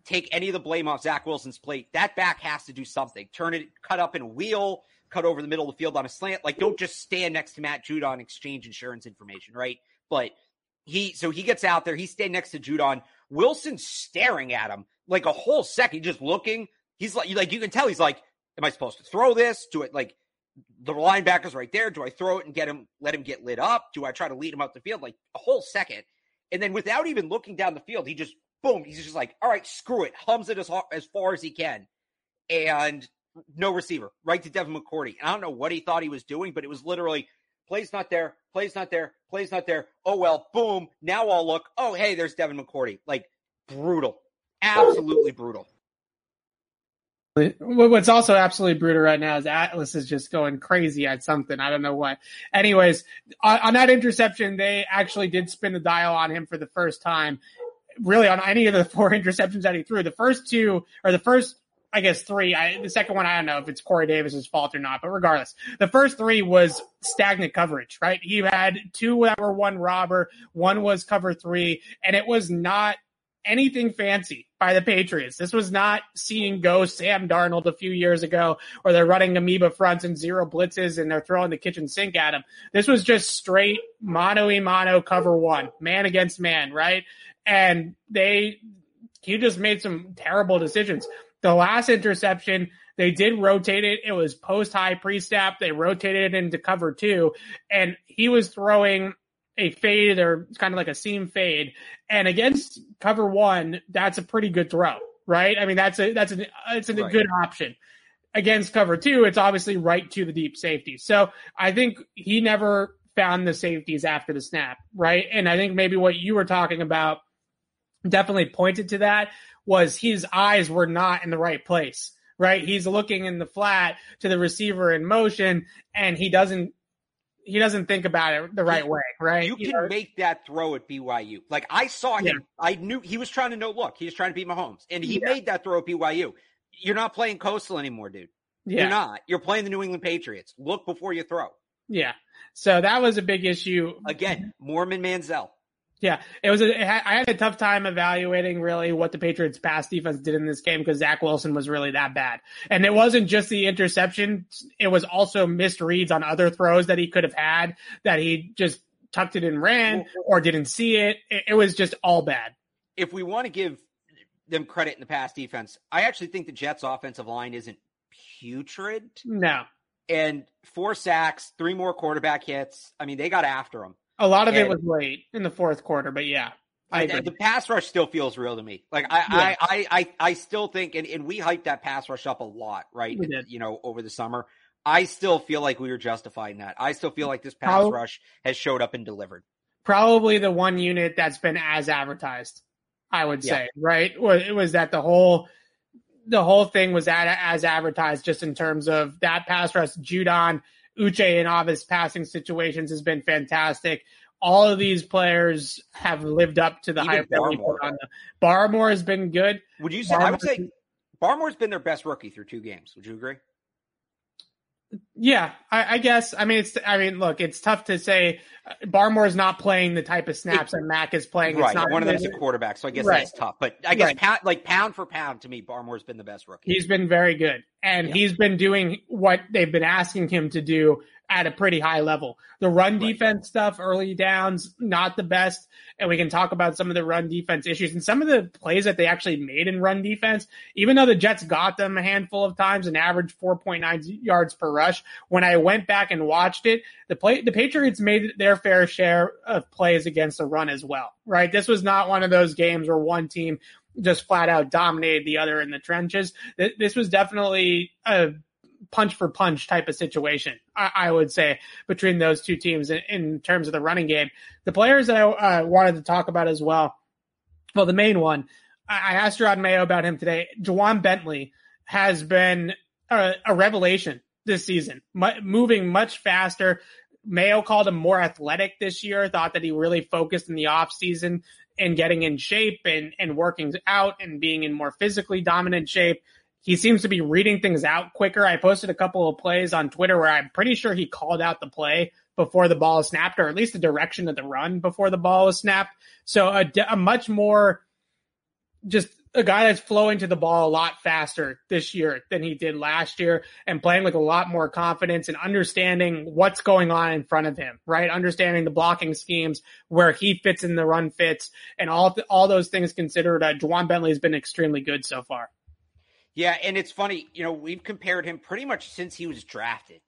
take any of the blame off Zach Wilson's plate, that back has to do something. Turn it, cut up in a wheel, cut over the middle of the field on a slant. Like, don't just stand next to Matt Judon, exchange insurance information, right? But he, so he gets out there. He's standing next to Judon. Wilson's staring at him like a whole second, just looking. He's like, like you can tell he's like, am I supposed to throw this? Do it like the linebacker's right there. Do I throw it and get him, let him get lit up? Do I try to lead him out the field? Like a whole second. And then without even looking down the field, he just, boom, he's just like, all right, screw it. Hums it as, as far as he can. And no receiver, right to Devin McCourty. And I don't know what he thought he was doing, but it was literally plays not there, plays not there, plays not there. Oh, well, boom. Now I'll look. Oh, hey, there's Devin McCourty. Like brutal. Absolutely brutal. What's also absolutely brutal right now is Atlas is just going crazy at something. I don't know what. Anyways, on, on, that interception, they actually did spin the dial on him for the first time. Really, on any of the four interceptions that he threw, the first two or the first, I guess three. I, the second one, I don't know if it's Corey Davis's fault or not, but regardless, the first three was stagnant coverage. Right? He had two that were one robber, one was cover three, and it was not anything fancy by the Patriots. This was not seeing go Sam Darnold a few years ago, or they're running amoeba fronts and zero blitzes and they're throwing the kitchen sink at him. This was just straight mano a mano cover one, man against man, right? And they, he just made some terrible decisions. The last interception, they did rotate it. It was post high pre snap. They rotated it into cover two and he was throwing a fade or kind of like a seam fade. And against cover one, that's a pretty good throw, right? I mean, that's a, that's a, it's a right. good option. Against cover two, it's obviously right to the deep safety. So I think he never found the safeties after the snap, right? And I think maybe what you were talking about definitely pointed to that was his eyes were not in the right place, right? He's looking in the flat to the receiver in motion and he doesn't he doesn't think about it the right way, right? You, you can know? make that throw at BYU. Like I saw him, yeah. I knew he was trying to know. Look, he was trying to beat Mahomes, and he yeah. made that throw at BYU. You're not playing Coastal anymore, dude. Yeah. You're not. You're playing the New England Patriots. Look before you throw. Yeah. So that was a big issue. Again, Mormon Manziel. Yeah, it was. A, it had, I had a tough time evaluating really what the Patriots' pass defense did in this game because Zach Wilson was really that bad, and it wasn't just the interception; it was also missed reads on other throws that he could have had that he just tucked it and ran or didn't see it. It, it was just all bad. If we want to give them credit in the pass defense, I actually think the Jets' offensive line isn't putrid. No, and four sacks, three more quarterback hits. I mean, they got after him. A lot of and, it was late in the fourth quarter, but yeah. I, uh, the pass rush still feels real to me. Like I, yeah. I, I, I, I, still think, and, and we hyped that pass rush up a lot, right? You know, over the summer. I still feel like we were justifying that. I still feel like this pass rush has showed up and delivered. Probably the one unit that's been as advertised. I would say, yeah. right? It was that the whole, the whole thing was at, as advertised, just in terms of that pass rush. Judon Uche and his passing situations has been fantastic. all of these players have lived up to the Even hype Barmore. that we put on them. Barmore has been good. Would you say? Barmore, I would say Barmore's been their best rookie through two games. Would you agree? Yeah, I, I, guess. I mean, it's. I mean, look, it's tough to say. Uh, Barmore is not playing the type of snaps it, that Mac is playing. Right, not, one of them is a quarterback, so I guess right. that's tough. But I guess right. pound, like pound for pound, to me, Barmore's been the best rookie. He's been very good, and yeah. he's been doing what they've been asking him to do at a pretty high level. The run right. defense stuff, early downs, not the best. And we can talk about some of the run defense issues and some of the plays that they actually made in run defense. Even though the Jets got them a handful of times and averaged 4.9 yards per rush, when I went back and watched it, the play, the Patriots made their fair share of plays against the run as well, right? This was not one of those games where one team just flat out dominated the other in the trenches. This was definitely a punch for punch type of situation, I, I would say, between those two teams in, in, terms of the running game. The players that I uh, wanted to talk about as well, well, the main one, I, I asked Rod Mayo about him today. Ja'Whaun Bentley has been a, a revelation this season, M- moving much faster. Mayo called him more athletic this year, thought that he really focused in the offseason and getting in shape and, and working out and being in more physically dominant shape. He seems to be reading things out quicker. I posted a couple of plays on Twitter where I'm pretty sure he called out the play before the ball is snapped, or at least the direction of the run before the ball is snapped. So a, a much more just a guy that's flowing to the ball a lot faster this year than he did last year and playing with a lot more confidence and understanding what's going on in front of him, right? Understanding the blocking schemes, where he fits in the run fits and all, all those things considered. Uh, Ja'Whaun Bentley has been extremely good so far. Yeah, and it's funny, you know, we've compared him pretty much since he was drafted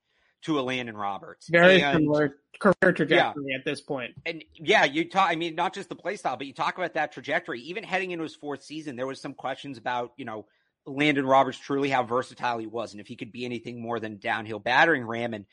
to Elandon Roberts. Very and, similar career trajectory yeah. at this point. And yeah, you talk I mean, not just the play style, but you talk about that trajectory. Even heading into his fourth season, there was some questions about, you know, Elandon Roberts truly how versatile he was and if he could be anything more than downhill battering ram. And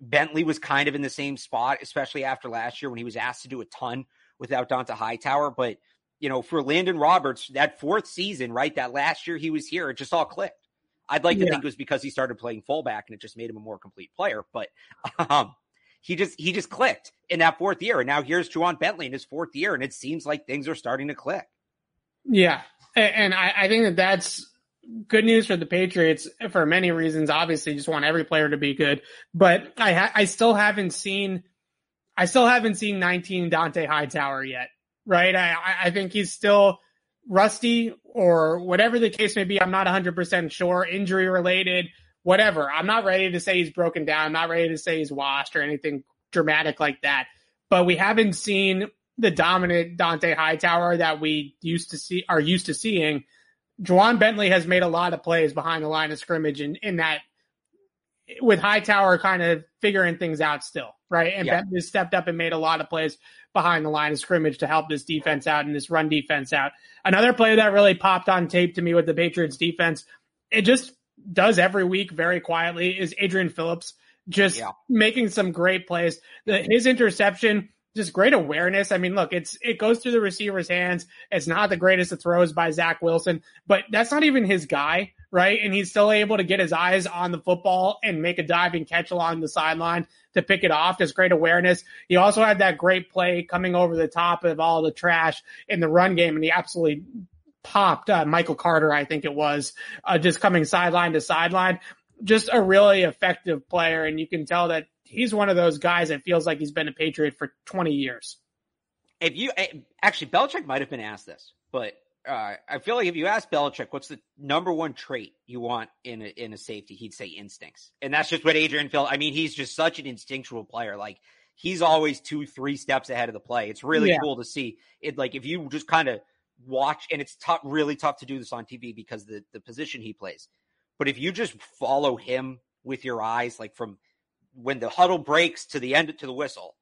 Bentley was kind of in the same spot, especially after last year when he was asked to do a ton without Dont'a Hightower. But you know, for Elandon Roberts, that fourth season, right? That last year he was here, it just all clicked. I'd like to yeah. think it was because he started playing fullback and it just made him a more complete player. But um, he just he just clicked in that fourth year. And now here's Ja'Whaun Bentley in his fourth year, and it seems like things are starting to click. Yeah. And I, I think that that's good news for the Patriots for many reasons. Obviously, just want every player to be good. But I ha- I still haven't seen I still haven't seen 19 Dont'a Hightower yet right? I, I think he's still rusty or whatever the case may be. I'm not 100% sure, injury related, whatever. I'm not ready to say he's broken down. I'm not ready to say he's washed or anything dramatic like that. But we haven't seen the dominant Dont'a Hightower that we used to see are used to seeing. Ja'Whaun Bentley has made a lot of plays behind the line of scrimmage in, in that with Hightower kind of figuring things out still, right? And yeah. Bentley stepped up and made a lot of plays behind the line of scrimmage to help this defense out and this run defense out. Another play that really popped on tape to me with the Patriots defense, it just does every week very quietly is Adrian Phillips just yeah. making some great plays. The, his interception, just great awareness. I mean, look, it's it goes through the receiver's hands. It's not the greatest of throws by Zach Wilson, but that's not even his guy right? And he's still able to get his eyes on the football and make a diving catch along the sideline to pick it off. Just great awareness. He also had that great play coming over the top of all the trash in the run game, and he absolutely popped uh, Michael Carter, I think it was, uh, just coming sideline to sideline. Just a really effective player, and you can tell that he's one of those guys that feels like he's been a Patriot for 20 years. If you eh, actually, Belichick might have been asked this, but uh, I feel like if you ask Belichick, what's the number one trait you want in a, in a safety, he'd say instincts, and that's just what Adrian Phil. I mean, he's just such an instinctual player. Like he's always two, three steps ahead of the play. It's really yeah. cool to see it. Like if you just kind of watch, and it's tough, really tough to do this on TV because the the position he plays. But if you just follow him with your eyes, like from when the huddle breaks to the end to the whistle,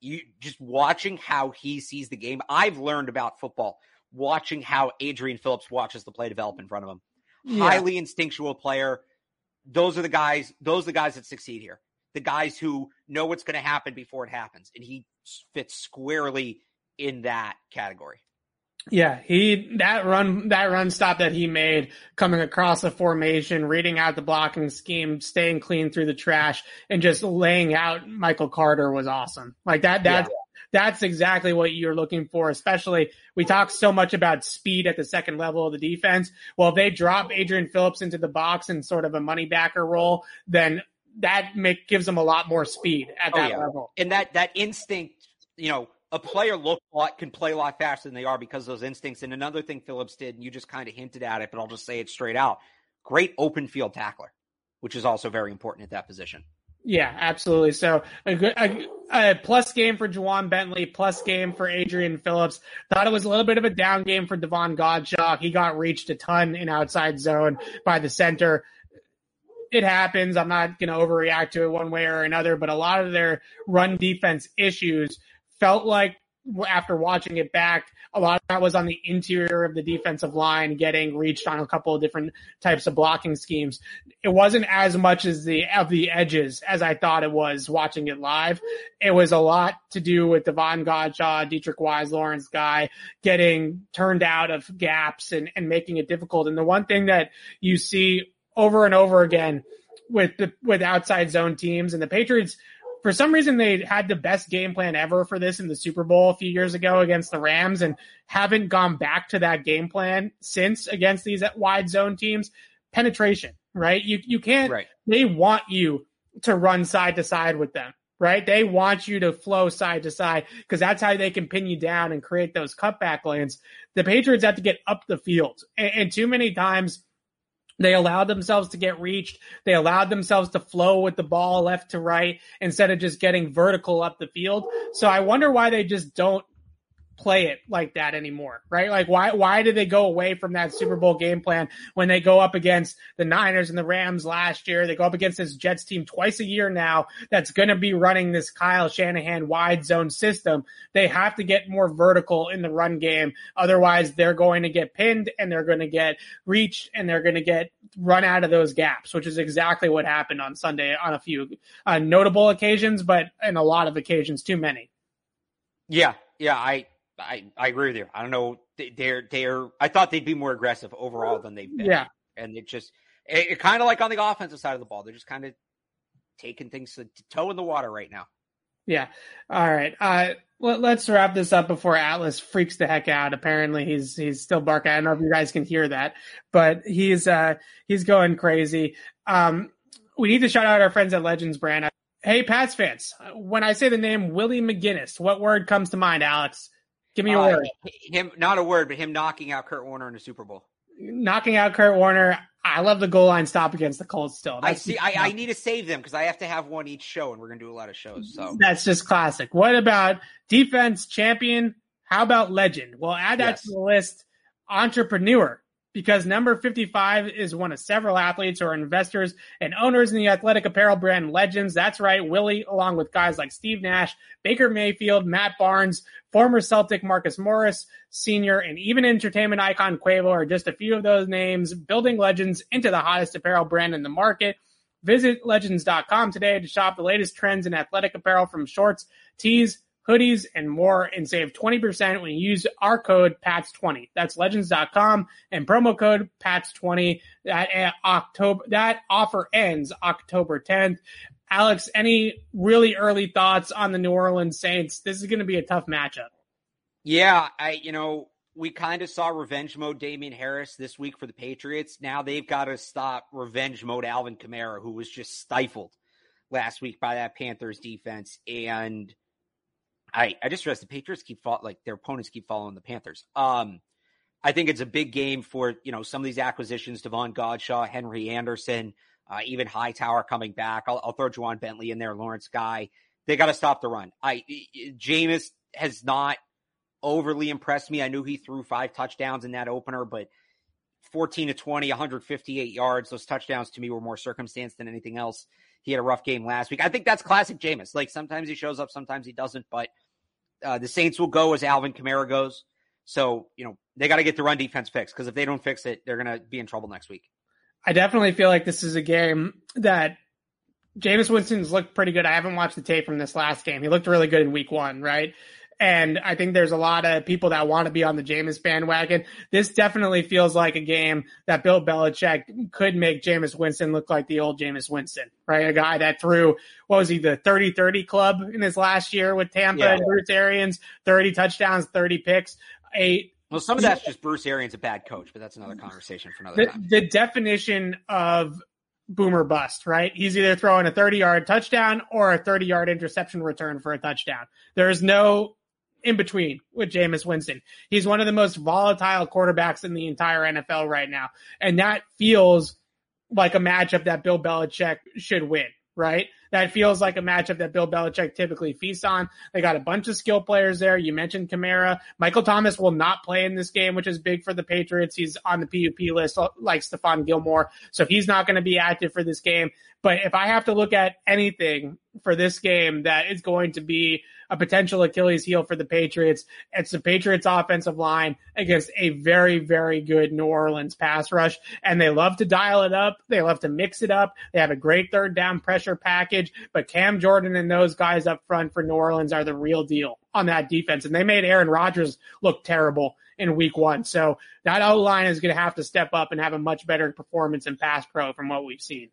you just watching how he sees the game. I've learned about football watching how Adrian Phillips watches the play develop in front of him. Yeah. Highly instinctual player. Those are the guys, those are the guys that succeed here. The guys who know what's going to happen before it happens. And he fits squarely in that category. Yeah, he that run that run stop that he made coming across the formation, reading out the blocking scheme, staying clean through the trash, and just laying out Michael Carter was awesome. Like that that yeah that's exactly what you're looking for. Especially we talk so much about speed at the second level of the defense. Well, if they drop Adrian Phillips into the box in sort of a money backer role, then that make, gives them a lot more speed at oh, that yeah. level. And that that instinct, you know, a player look a lot can play a lot faster than they are because those instincts. And another thing Phillips did, and you just kind of hinted at it, but I'll just say it straight out. Great open field tackler, which is also very important at that position. Yeah, absolutely. So a, good, a, a, plus game for Ja'Whaun Bentley, plus game for Adrian Phillips. Thought it was a little bit of a down game for Davon Godchaux. He got reached a ton in outside zone by the center. It happens. I'm not going to overreact to it one way or another, but a lot of their run defense issues felt like after watching it back, a lot of that was on the interior of the defensive line getting reached on a couple of different types of blocking schemes. It wasn't as much as the of the edges as I thought it was watching it live. It was a lot to do with Davon Godchaux, Deatrich Wise, Lawrence Guy getting turned out of gaps and, and making it difficult. And the one thing that you see over and over again with the, with outside zone teams and the Patriots for some reason they had the best game plan ever for this in the Super Bowl a few years ago against the Rams and haven't gone back to that game plan since against these wide zone teams. Penetration, right? You you can't right. they want you to run side to side with them, right? They want you to flow side to side because that's how they can pin you down and create those cutback lanes. The Patriots have to get up the field. And, and too many times they allowed themselves to get reached. They allowed themselves to flow with the ball left to right instead of just getting vertical up the field. So I wonder why they just don't play it like that anymore, right? Like why why did they go away from that Super Bowl game plan when they go up against the Niners and the Rams last year? They go up against this Jets team twice a year now that's going to be running this Kyle Shanahan wide zone system. They have to get more vertical in the run game. Otherwise, they're going to get pinned and they're going to get reached and they're going to get run out of those gaps, which is exactly what happened on Sunday on a few uh, notable occasions, but in a lot of occasions, too many. Yeah, yeah, I I, I agree with you. I don't know. They're they're. I thought they'd be more aggressive overall than they've been. Yeah, and it just it, it kind of like on the offensive side of the ball. They're just kind of taking things to, to toe in the water right now. Yeah. All right. Uh, let, us wrap this up before Atlas freaks the heck out. Apparently, he's he's still barking. I don't know if you guys can hear that, but he's uh he's going crazy. Um, we need to shout out our friends at Legends Brand. Hey, Pats fans, when I say the name Willie McGinest, what word comes to mind, Alex? Give me a uh, word. Him, not a word, but him knocking out Kurt Warner in the Super Bowl. Knocking out Kurt Warner. I love the goal line stop against the Colts. Still, That's I see. I, I, need to save them because I have to have one each show, and we're gonna do a lot of shows. So that's just classic. What about defense champion? How about legend? Well, add that yes. to the list. Entrepreneur because number 55 is one of several athletes are investors and owners in the athletic apparel brand Legends. That's right. Willie, along with guys like Steve Nash, Baker Mayfield, Matt Barnes, former Celtic Marcus Morris Sr., and even entertainment icon Quavo are just a few of those names building Legends into the hottest apparel brand in the market. Visit legends.com today to shop the latest trends in athletic apparel from shorts, tees, hoodies, and more, and save 20% when you use our code PATS20. That's legends.com and promo code PATS20. That uh, October, that offer ends October 10th. Alex, any really early thoughts on the New Orleans Saints? This is going to be a tough matchup. Yeah, I, you know, we kind of saw revenge mode Damien Harris this week for the Patriots. Now they've got to stop revenge mode Alvin Kamara, who was just stifled last week by that Panthers defense. And I, I just realized the Patriots keep fall, like their opponents keep following the Panthers. Um, I think it's a big game for you know some of these acquisitions: Davon Godchaux, Henry Anderson, uh, even Hightower coming back. I'll, I'll throw Ja'Whaun Bentley in there, Lawrence Guy. They got to stop the run. I Jameis has not overly impressed me. I knew he threw five touchdowns in that opener, but 14 to 20, 158 yards. Those touchdowns to me were more circumstance than anything else. He had a rough game last week. I think that's classic Jameis. Like sometimes he shows up, sometimes he doesn't, but uh, the Saints will go as Alvin Kamara goes. So, you know, they got to get the run defense fixed because if they don't fix it, they're going to be in trouble next week. I definitely feel like this is a game that Jameis Winston's looked pretty good. I haven't watched the tape from this last game. He looked really good in week one, right? And I think there's a lot of people that want to be on the Jameis bandwagon. This definitely feels like a game that Bill Belichick could make Jameis Winston look like the old Jameis Winston, right? A guy that threw, what was he, the 30-30 club in his last year with Tampa yeah. and Bruce Arians, 30 touchdowns, 30 picks, eight. Well, some of that's just Bruce Arians, a bad coach, but that's another conversation for another the, time. The definition of boomer bust, right? He's either throwing a 30 yard touchdown or a 30 yard interception return for a touchdown. There is no in between with Jameis Winston. He's one of the most volatile quarterbacks in the entire NFL right now. And that feels like a matchup that Bill Belichick should win, right? That feels like a matchup that Bill Belichick typically feasts on. They got a bunch of skill players there. You mentioned Kamara. Michael Thomas will not play in this game, which is big for the Patriots. He's on the PUP list like Stephon Gilmore. So he's not going to be active for this game. But if I have to look at anything for this game that is going to be a potential Achilles heel for the Patriots. It's the Patriots offensive line against a very, very good New Orleans pass rush. And they love to dial it up. They love to mix it up. They have a great third down pressure package, but Cam Jordan and those guys up front for New Orleans are the real deal on that defense. And they made Aaron Rodgers look terrible in week one. So that O line is going to have to step up and have a much better performance in pass pro from what we've seen.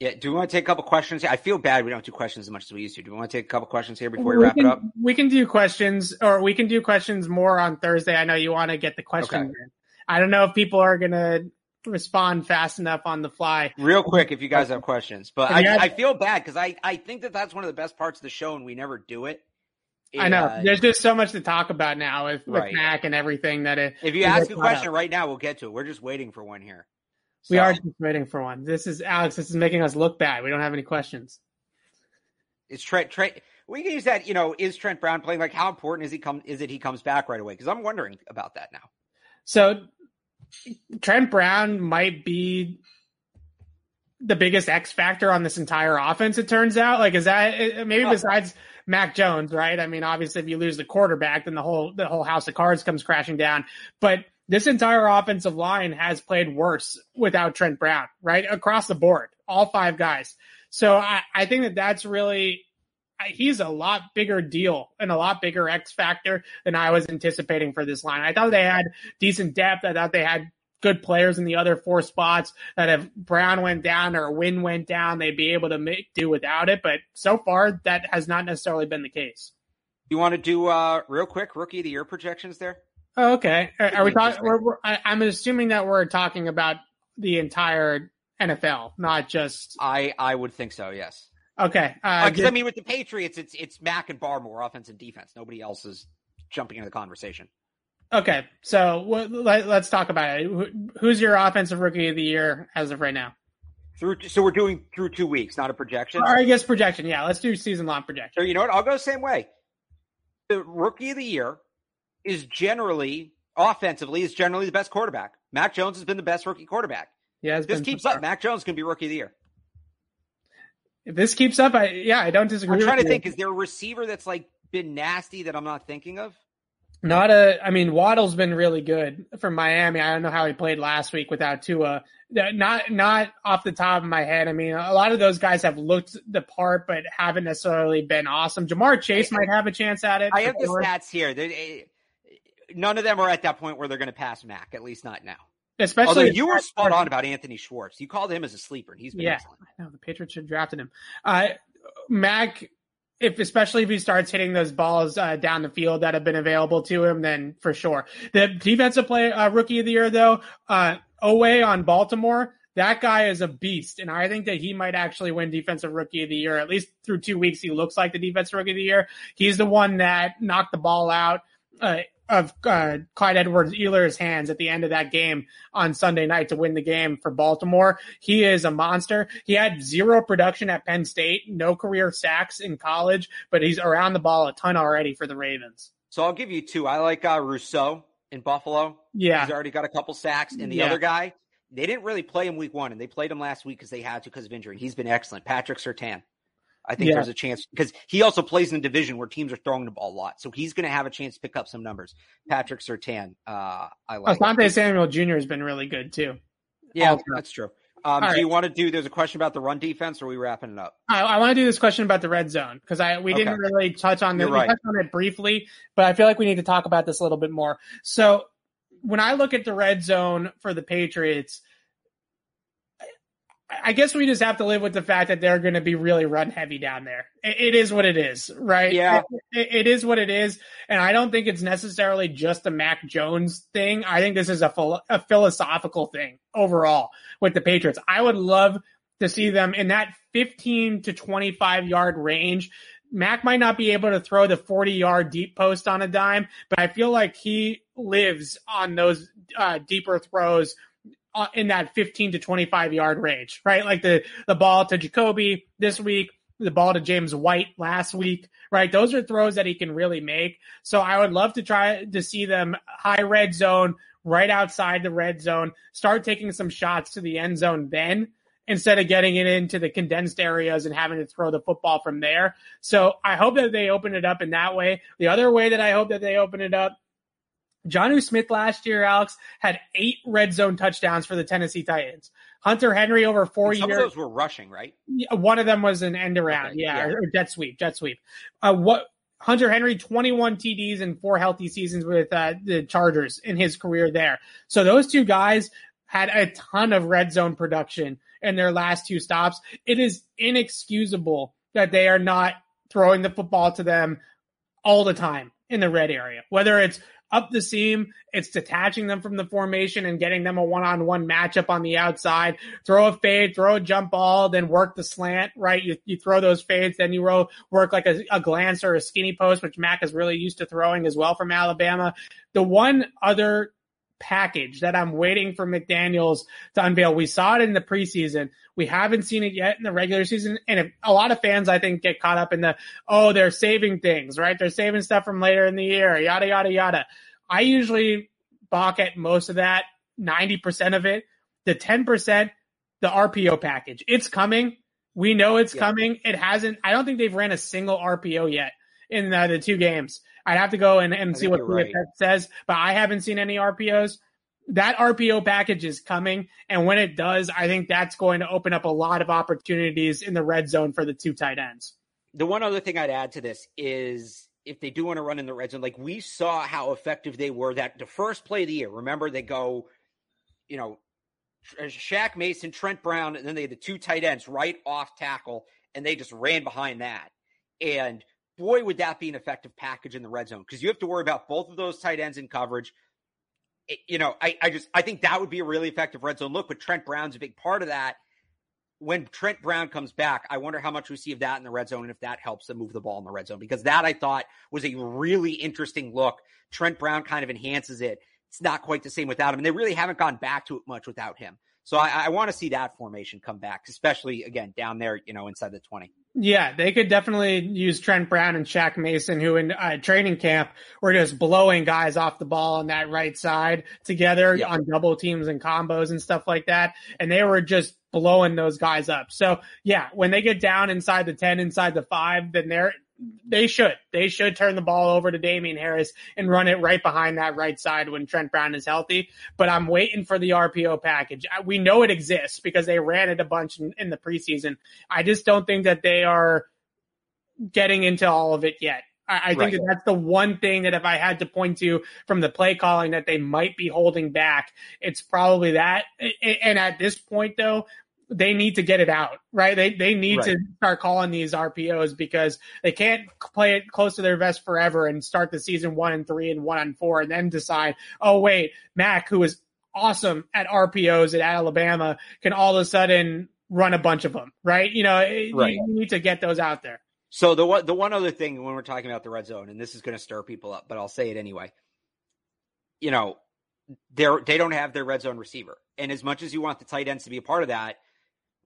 Yeah. Do we want to take a couple questions? I feel bad we don't do questions as much as we used to. Do we want to take a couple questions here before we, we wrap can, it up? We can do questions, or we can do questions more on Thursday. I know you want to get the question. Okay. I don't know if people are going to respond fast enough on the fly. Real quick, if you guys have questions, but I, have, I, feel bad because I, I think that that's one of the best parts of the show, and we never do it. I know. Uh, There's just so much to talk about now with, with right. Mac and everything that it. If you ask a question up. right now, we'll get to it. We're just waiting for one here. So. We are just waiting for one. This is Alex. This is making us look bad. We don't have any questions. It's Trent. Trent. We can use that. You know, is Trent Brown playing? Like, how important is he come? Is it he comes back right away? Because I'm wondering about that now. So, Trent Brown might be the biggest X factor on this entire offense. It turns out. Like, is that eh, eh, maybe oh. besides Mac Jones? Right. I mean, obviously, if you lose the quarterback, then the whole the whole house of cards comes crashing down. But this entire offensive line has played worse without Trent Brown, right? Across the board, all five guys. So I, I think that that's really, he's a lot bigger deal and a lot bigger X factor than I was anticipating for this line. I thought they had decent depth. I thought they had good players in the other four spots that if Brown went down or Wynn went down, they'd be able to make do without it. But so far, that has not necessarily been the case. You want to do uh, real quick rookie of the year projections there? Oh, okay. Are, are we talking? We're, we're, I'm assuming that we're talking about the entire NFL, not just. I I would think so. Yes. Okay. Because uh, uh, I mean, with the Patriots, it's it's Mac and Barmore, offense and defense. Nobody else is jumping into the conversation. Okay, so let, us talk about it. Who's your offensive rookie of the year as of right now? Through so we're doing through two weeks, not a projection. Or I guess projection. Yeah, let's do season long projection. So you know what? I'll go the same way. The rookie of the year is generally offensively is generally the best quarterback. Mac Jones has been the best rookie quarterback. Yeah, this keeps up. Mac Jones can be rookie of the year. If this keeps up, I yeah, I don't disagree. I'm trying to you. think: is there a receiver that's like been nasty that I'm not thinking of? Not a. I mean, Waddle's been really good for Miami. I don't know how he played last week without Tua. Not not off the top of my head. I mean, a lot of those guys have looked the part, but haven't necessarily been awesome. Ja'Marr Chase might have a chance at it. I have the stats here. They're, none of them are at that point where they're going to pass Mac, at least not now. Especially Although you were spot on about Anthony Schwartz. You called him as a sleeper. And he's been yeah, excellent. I know the Patriots should have drafted him. Uh, Mac, if especially if he starts hitting those balls uh, down the field that have been available to him, then for sure. The defensive play uh, rookie of the year though, uh, Oweh on Baltimore. That guy is a beast, and I think that he might actually win Defensive Rookie of the Year. At least through two weeks, he looks like the Defensive Rookie of the Year. He's the one that knocked the ball out uh, of uh, Clyde Edwards-Helaire's hands at the end of that game on Sunday night to win the game for Baltimore. He is a monster. He had zero production at Penn State, no career sacks in college, but he's around the ball a ton already for the Ravens. So I'll give you two. I like uh, Rousseau in Buffalo. Yeah. He's already got a couple sacks. And the yeah. other guy, they didn't really play him week one, and they played him last week because they had to because of injury. He's been excellent. Patrick Surtain. I think yeah. there's a chance because he also plays in a division where teams are throwing the ball a lot. So he's going to have a chance to pick up some numbers. Patrick Surtain, uh, I like. Asante Samuel Jr. has been really good too. Yeah, that's true. Um, do right. you want to do? There's a question about the run defense, or are we wrapping it up? I, I want to do this question about the red zone because I we didn't really touch on this. Right. Touched on it briefly, but I feel like we need to talk about this a little bit more. So when I look at the red zone for the Patriots, I guess we just have to live with the fact that they're going to be really run heavy down there. it is what it is, right? Yeah. It, it is what it is. And I don't think it's necessarily just a Mac Jones thing. I think this is a, a philosophical thing overall with the Patriots. I would love to see them in that 15 to 25 yard range. Mac might not be able to throw the 40 yard deep post on a dime, but I feel like he lives on those uh, deeper throws Uh, in that 15 to 25 yard range, right? Like the, the ball to Jakobi this week, the ball to James White last week, right? Those are throws that he can really make. So I would love to try to see them high red zone, right outside the red zone, start taking some shots to the end zone then instead of getting it into the condensed areas and having to throw the football from there. So I hope that they open it up in that way. The other way that I hope that they open it up Jonnu Smith last year, Alex, had eight red zone touchdowns for the Tennessee Titans. Hunter Henry over four some years. Some of those were rushing, right? One of them was an end around, okay, yeah, yeah, or jet sweep, jet sweep. Uh, what Hunter Henry, 21 TDs and four healthy seasons with uh, the Chargers in his career there. So those two guys had a ton of red zone production in their last two stops. It is inexcusable that they are not throwing the football to them all the time in the red area, whether it's up the seam. It's detaching them from the formation and getting them a one-on-one matchup on the outside. Throw a fade, throw a jump ball, then work the slant, right? You, you throw those fades, then you roll, work like a, a glance or a skinny post, which Mac is really used to throwing as well from Alabama. The one other package that I'm waiting for McDaniels to unveil. We saw it in the preseason. We haven't seen it yet in the regular season. And if, a lot of fans, I think, get caught up in the, oh, they're saving things, right? They're saving stuff from later in the year, yada, yada, yada. I usually balk at most of that, 90% of it. The 10%, the RPO package. It's coming. We know it's yeah. coming. It hasn't, I don't think they've ran a single RPO yet in the, the two games. I'd have to go and, and see what right. says, but I haven't seen any RPOs. That RPO package is coming. And when it does, I think that's going to open up a lot of opportunities in the red zone for the two tight ends. The one other thing I'd add to this is if they do want to run in the red zone, like we saw how effective they were that the first play of the year. Remember, they go, you know, Shaq Mason, Trent Brown, and then they had the two tight ends right off tackle, and they just ran behind that. And boy, would that be an effective package in the red zone because you have to worry about both of those tight ends in coverage. It, you know, I, I just I think that would be a really effective red zone look, but Trent Brown's a big part of that. When Trent Brown comes back, I wonder how much we see of that in the red zone and if that helps them move the ball in the red zone because that I thought was a really interesting look. Trent Brown kind of enhances it. It's not quite the same without him, and they really haven't gone back to it much without him. So I, I want to see that formation come back, especially again down there, you know, inside the twenty. Yeah, they could definitely use Trent Brown and Shaq Mason, who in uh, training camp were just blowing guys off the ball on that right side together on double teams and combos and stuff like that. And they were just blowing those guys up. So yeah, when they get down inside the 10, inside the five, then they're, they should. They should turn the ball over to Damien Harris and run it right behind that right side when Trent Brown is healthy. But I'm waiting for the RPO package. We know it exists because they ran it a bunch in, in the preseason. I just don't think that they are getting into all of it yet. I, I think right. that that's the one thing that if I had to point to from the play calling that they might be holding back, it's probably that. And at this point though, they need to get it out, right? They they need right. to start calling these RPOs because they can't play it close to their vest forever and start the season one and three and one and four and then decide, oh wait, Mac, who is awesome at RPOs at Alabama, can all of a sudden run a bunch of them, right? You know, eh, right. you need to get those out there. So the one the one other thing when we're talking about the red zone, and this is going to stir people up, but I'll say it anyway. You know, they're they don't have their red zone receiver, and as much as you want the tight ends to be a part of that,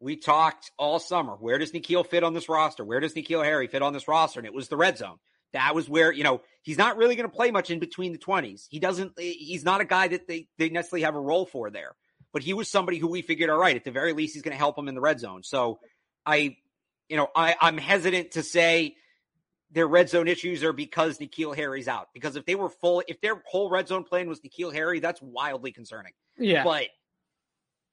we talked all summer. Where does N'Keal fit on this roster? Where does N'Keal Harry fit on this roster? And it was the red zone. That was where, you know, he's not really going to play much in between the 20s. He doesn't, he's not a guy that they, they necessarily have a role for there. But he was somebody who we figured, all right, at the very least, he's going to help him in the red zone. So I, you know, I, I'm hesitant to say their red zone issues are because N'Keal Harry's out. Because if they were full, if their whole red zone plan was N'Keal Harry, that's wildly concerning. Yeah. But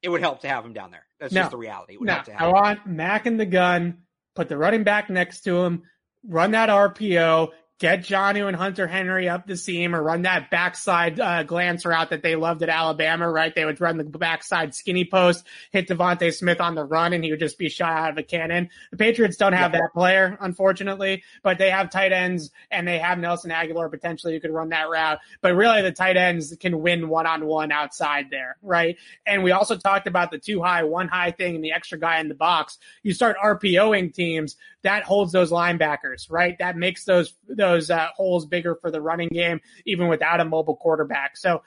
it would help to have him down there. That's no, just the reality. no, I want Mac in the gun, put the running back next to him, run that RPO, get Jonnu and Hunter Henry up the seam or run that backside uh, glance route that they loved at Alabama, right? They would run the backside skinny post, hit DeVonta Smith on the run, and he would just be shot out of a cannon. The Patriots don't have that player, unfortunately, but they have tight ends and they have Nelson Agholor potentially who could run that route. But really, the tight ends can win one on one outside there, right? And we also talked about the two high, one high thing and the extra guy in the box. You start RPOing teams, that holds those linebackers, right? That makes those those uh, holes bigger for the running game, even without a mobile quarterback. So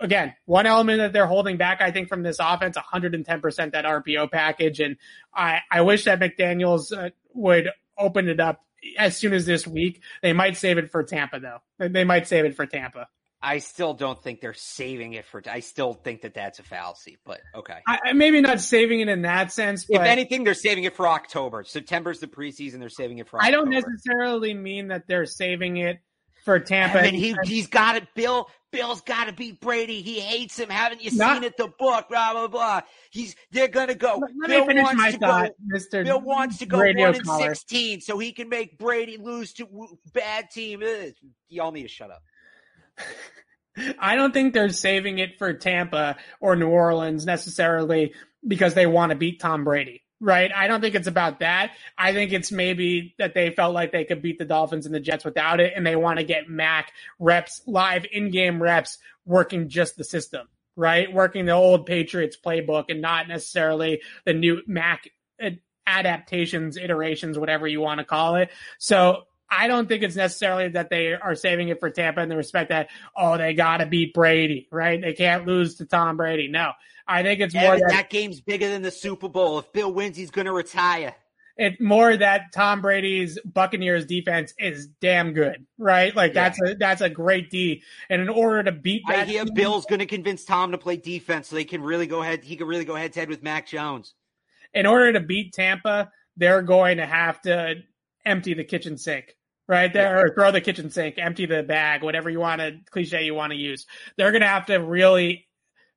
again, one element that they're holding back, I think, from this offense, 110% that RPO package. And I, I wish that McDaniels uh, would open it up as soon as this week. They might save it for Tampa, though. They might save it for Tampa. I still don't think they're saving it for. I still think that that's a fallacy, but okay. I, maybe not saving it in that sense. if anything, they're saving it for October. September's the preseason. They're saving it for. October. I don't necessarily mean that they're saving it for Tampa. And he he's got it. Bill Bill's got to beat Brady. He hates him. Haven't you not, seen it? The book. Blah blah blah. He's they're gonna go. Let, let Bill me finish my thought, go, Mr. Bill wants to go Radio one and sixteen so he can make Brady lose to bad team. Y'all need to shut up. I don't think they're saving it for Tampa or New Orleans necessarily because they want to beat Tom Brady, right? I don't think it's about that. I think it's maybe that they felt like they could beat the Dolphins and the Jets without it, and they want to get Mac reps, live in game reps, working just the system, right? Working the old Patriots playbook and not necessarily the new Mac adaptations, iterations, whatever you want to call it. So I don't think it's necessarily that they are saving it for Tampa in the respect that, oh, they got to beat Brady, right? They can't lose to Tom Brady. No, I think it's more that, that game's bigger than the Super Bowl. If Bill wins, he's going to retire. It's more that Tom Brady's Buccaneers defense is damn good, right? Like yeah. that's a that's a great D. And in order to beat that, I hear team, Bill's going to convince Tom to play defense so they can really go ahead. He can really go head to head with Mac Jones. In order to beat Tampa, they're going to have to empty the kitchen sink right there, or throw the kitchen sink, empty the bag, whatever you want to cliche you want to use. They're going to have to really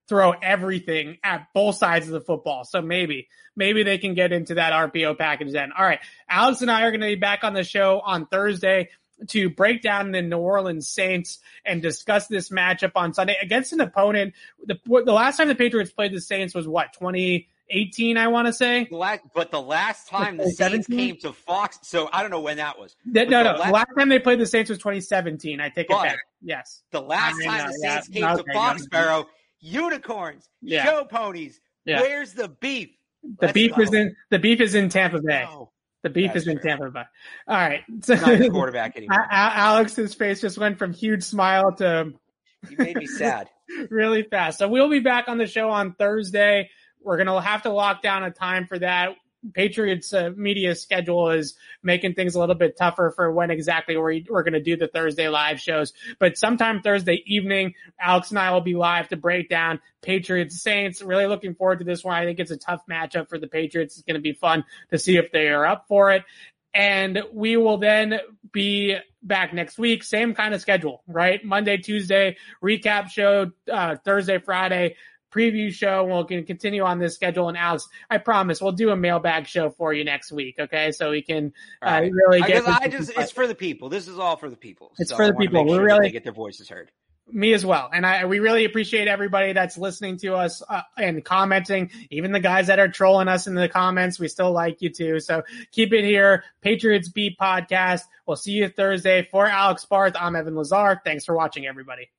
throw everything at both sides of the football. So maybe, maybe they can get into that RPO package then. All right. Alex and I are going to be back on the show on Thursday to break down the New Orleans Saints and discuss this matchup on Sunday against an opponent. The, the last time the Patriots played the Saints was what, 20, 18, I want to say. But the last time the Saints came to Fox, so I don't know when that was. no, no. Last, last, time they played the Saints was 2017. I take it back. Yes. The last I mean, time the Saints yeah, came okay, to Foxborough, unicorns, yeah. show ponies. Yeah. Where's the beef? The Let's beef go. is in the beef is in Tampa Bay. The beef That's is in true. Tampa Bay. All right. So, Not the quarterback anymore. Alex's face just went from huge smile to. You made me sad. really fast. So we'll be back on the show on Thursday. We're going to have to lock down a time for that. Patriots uh, media schedule is making things a little bit tougher for when exactly we're, we're going to do the Thursday live shows. But sometime Thursday evening, Alex and I will be live to break down Patriots Saints. Really looking forward to this one. I think it's a tough matchup for the Patriots. It's going to be fun to see if they are up for it. And we will then be back next week. Same kind of schedule, right? Monday, Tuesday, recap show, uh, Thursday, Friday, preview show. We'll continue on this schedule. And Alex, I promise we'll do a mailbag show for you next week. Okay. So we can uh, really get. I, I just, it's for the people. This is all for the people. It's so for the people. We sure really get their voices heard. Me as well. And I, we really appreciate everybody that's listening to us uh, and commenting, even the guys that are trolling us in the comments. We still like you too. So keep it here. Patriots Beat podcast. We'll see you Thursday for Alex Barth. I'm Evan Lazar. Thanks for watching everybody.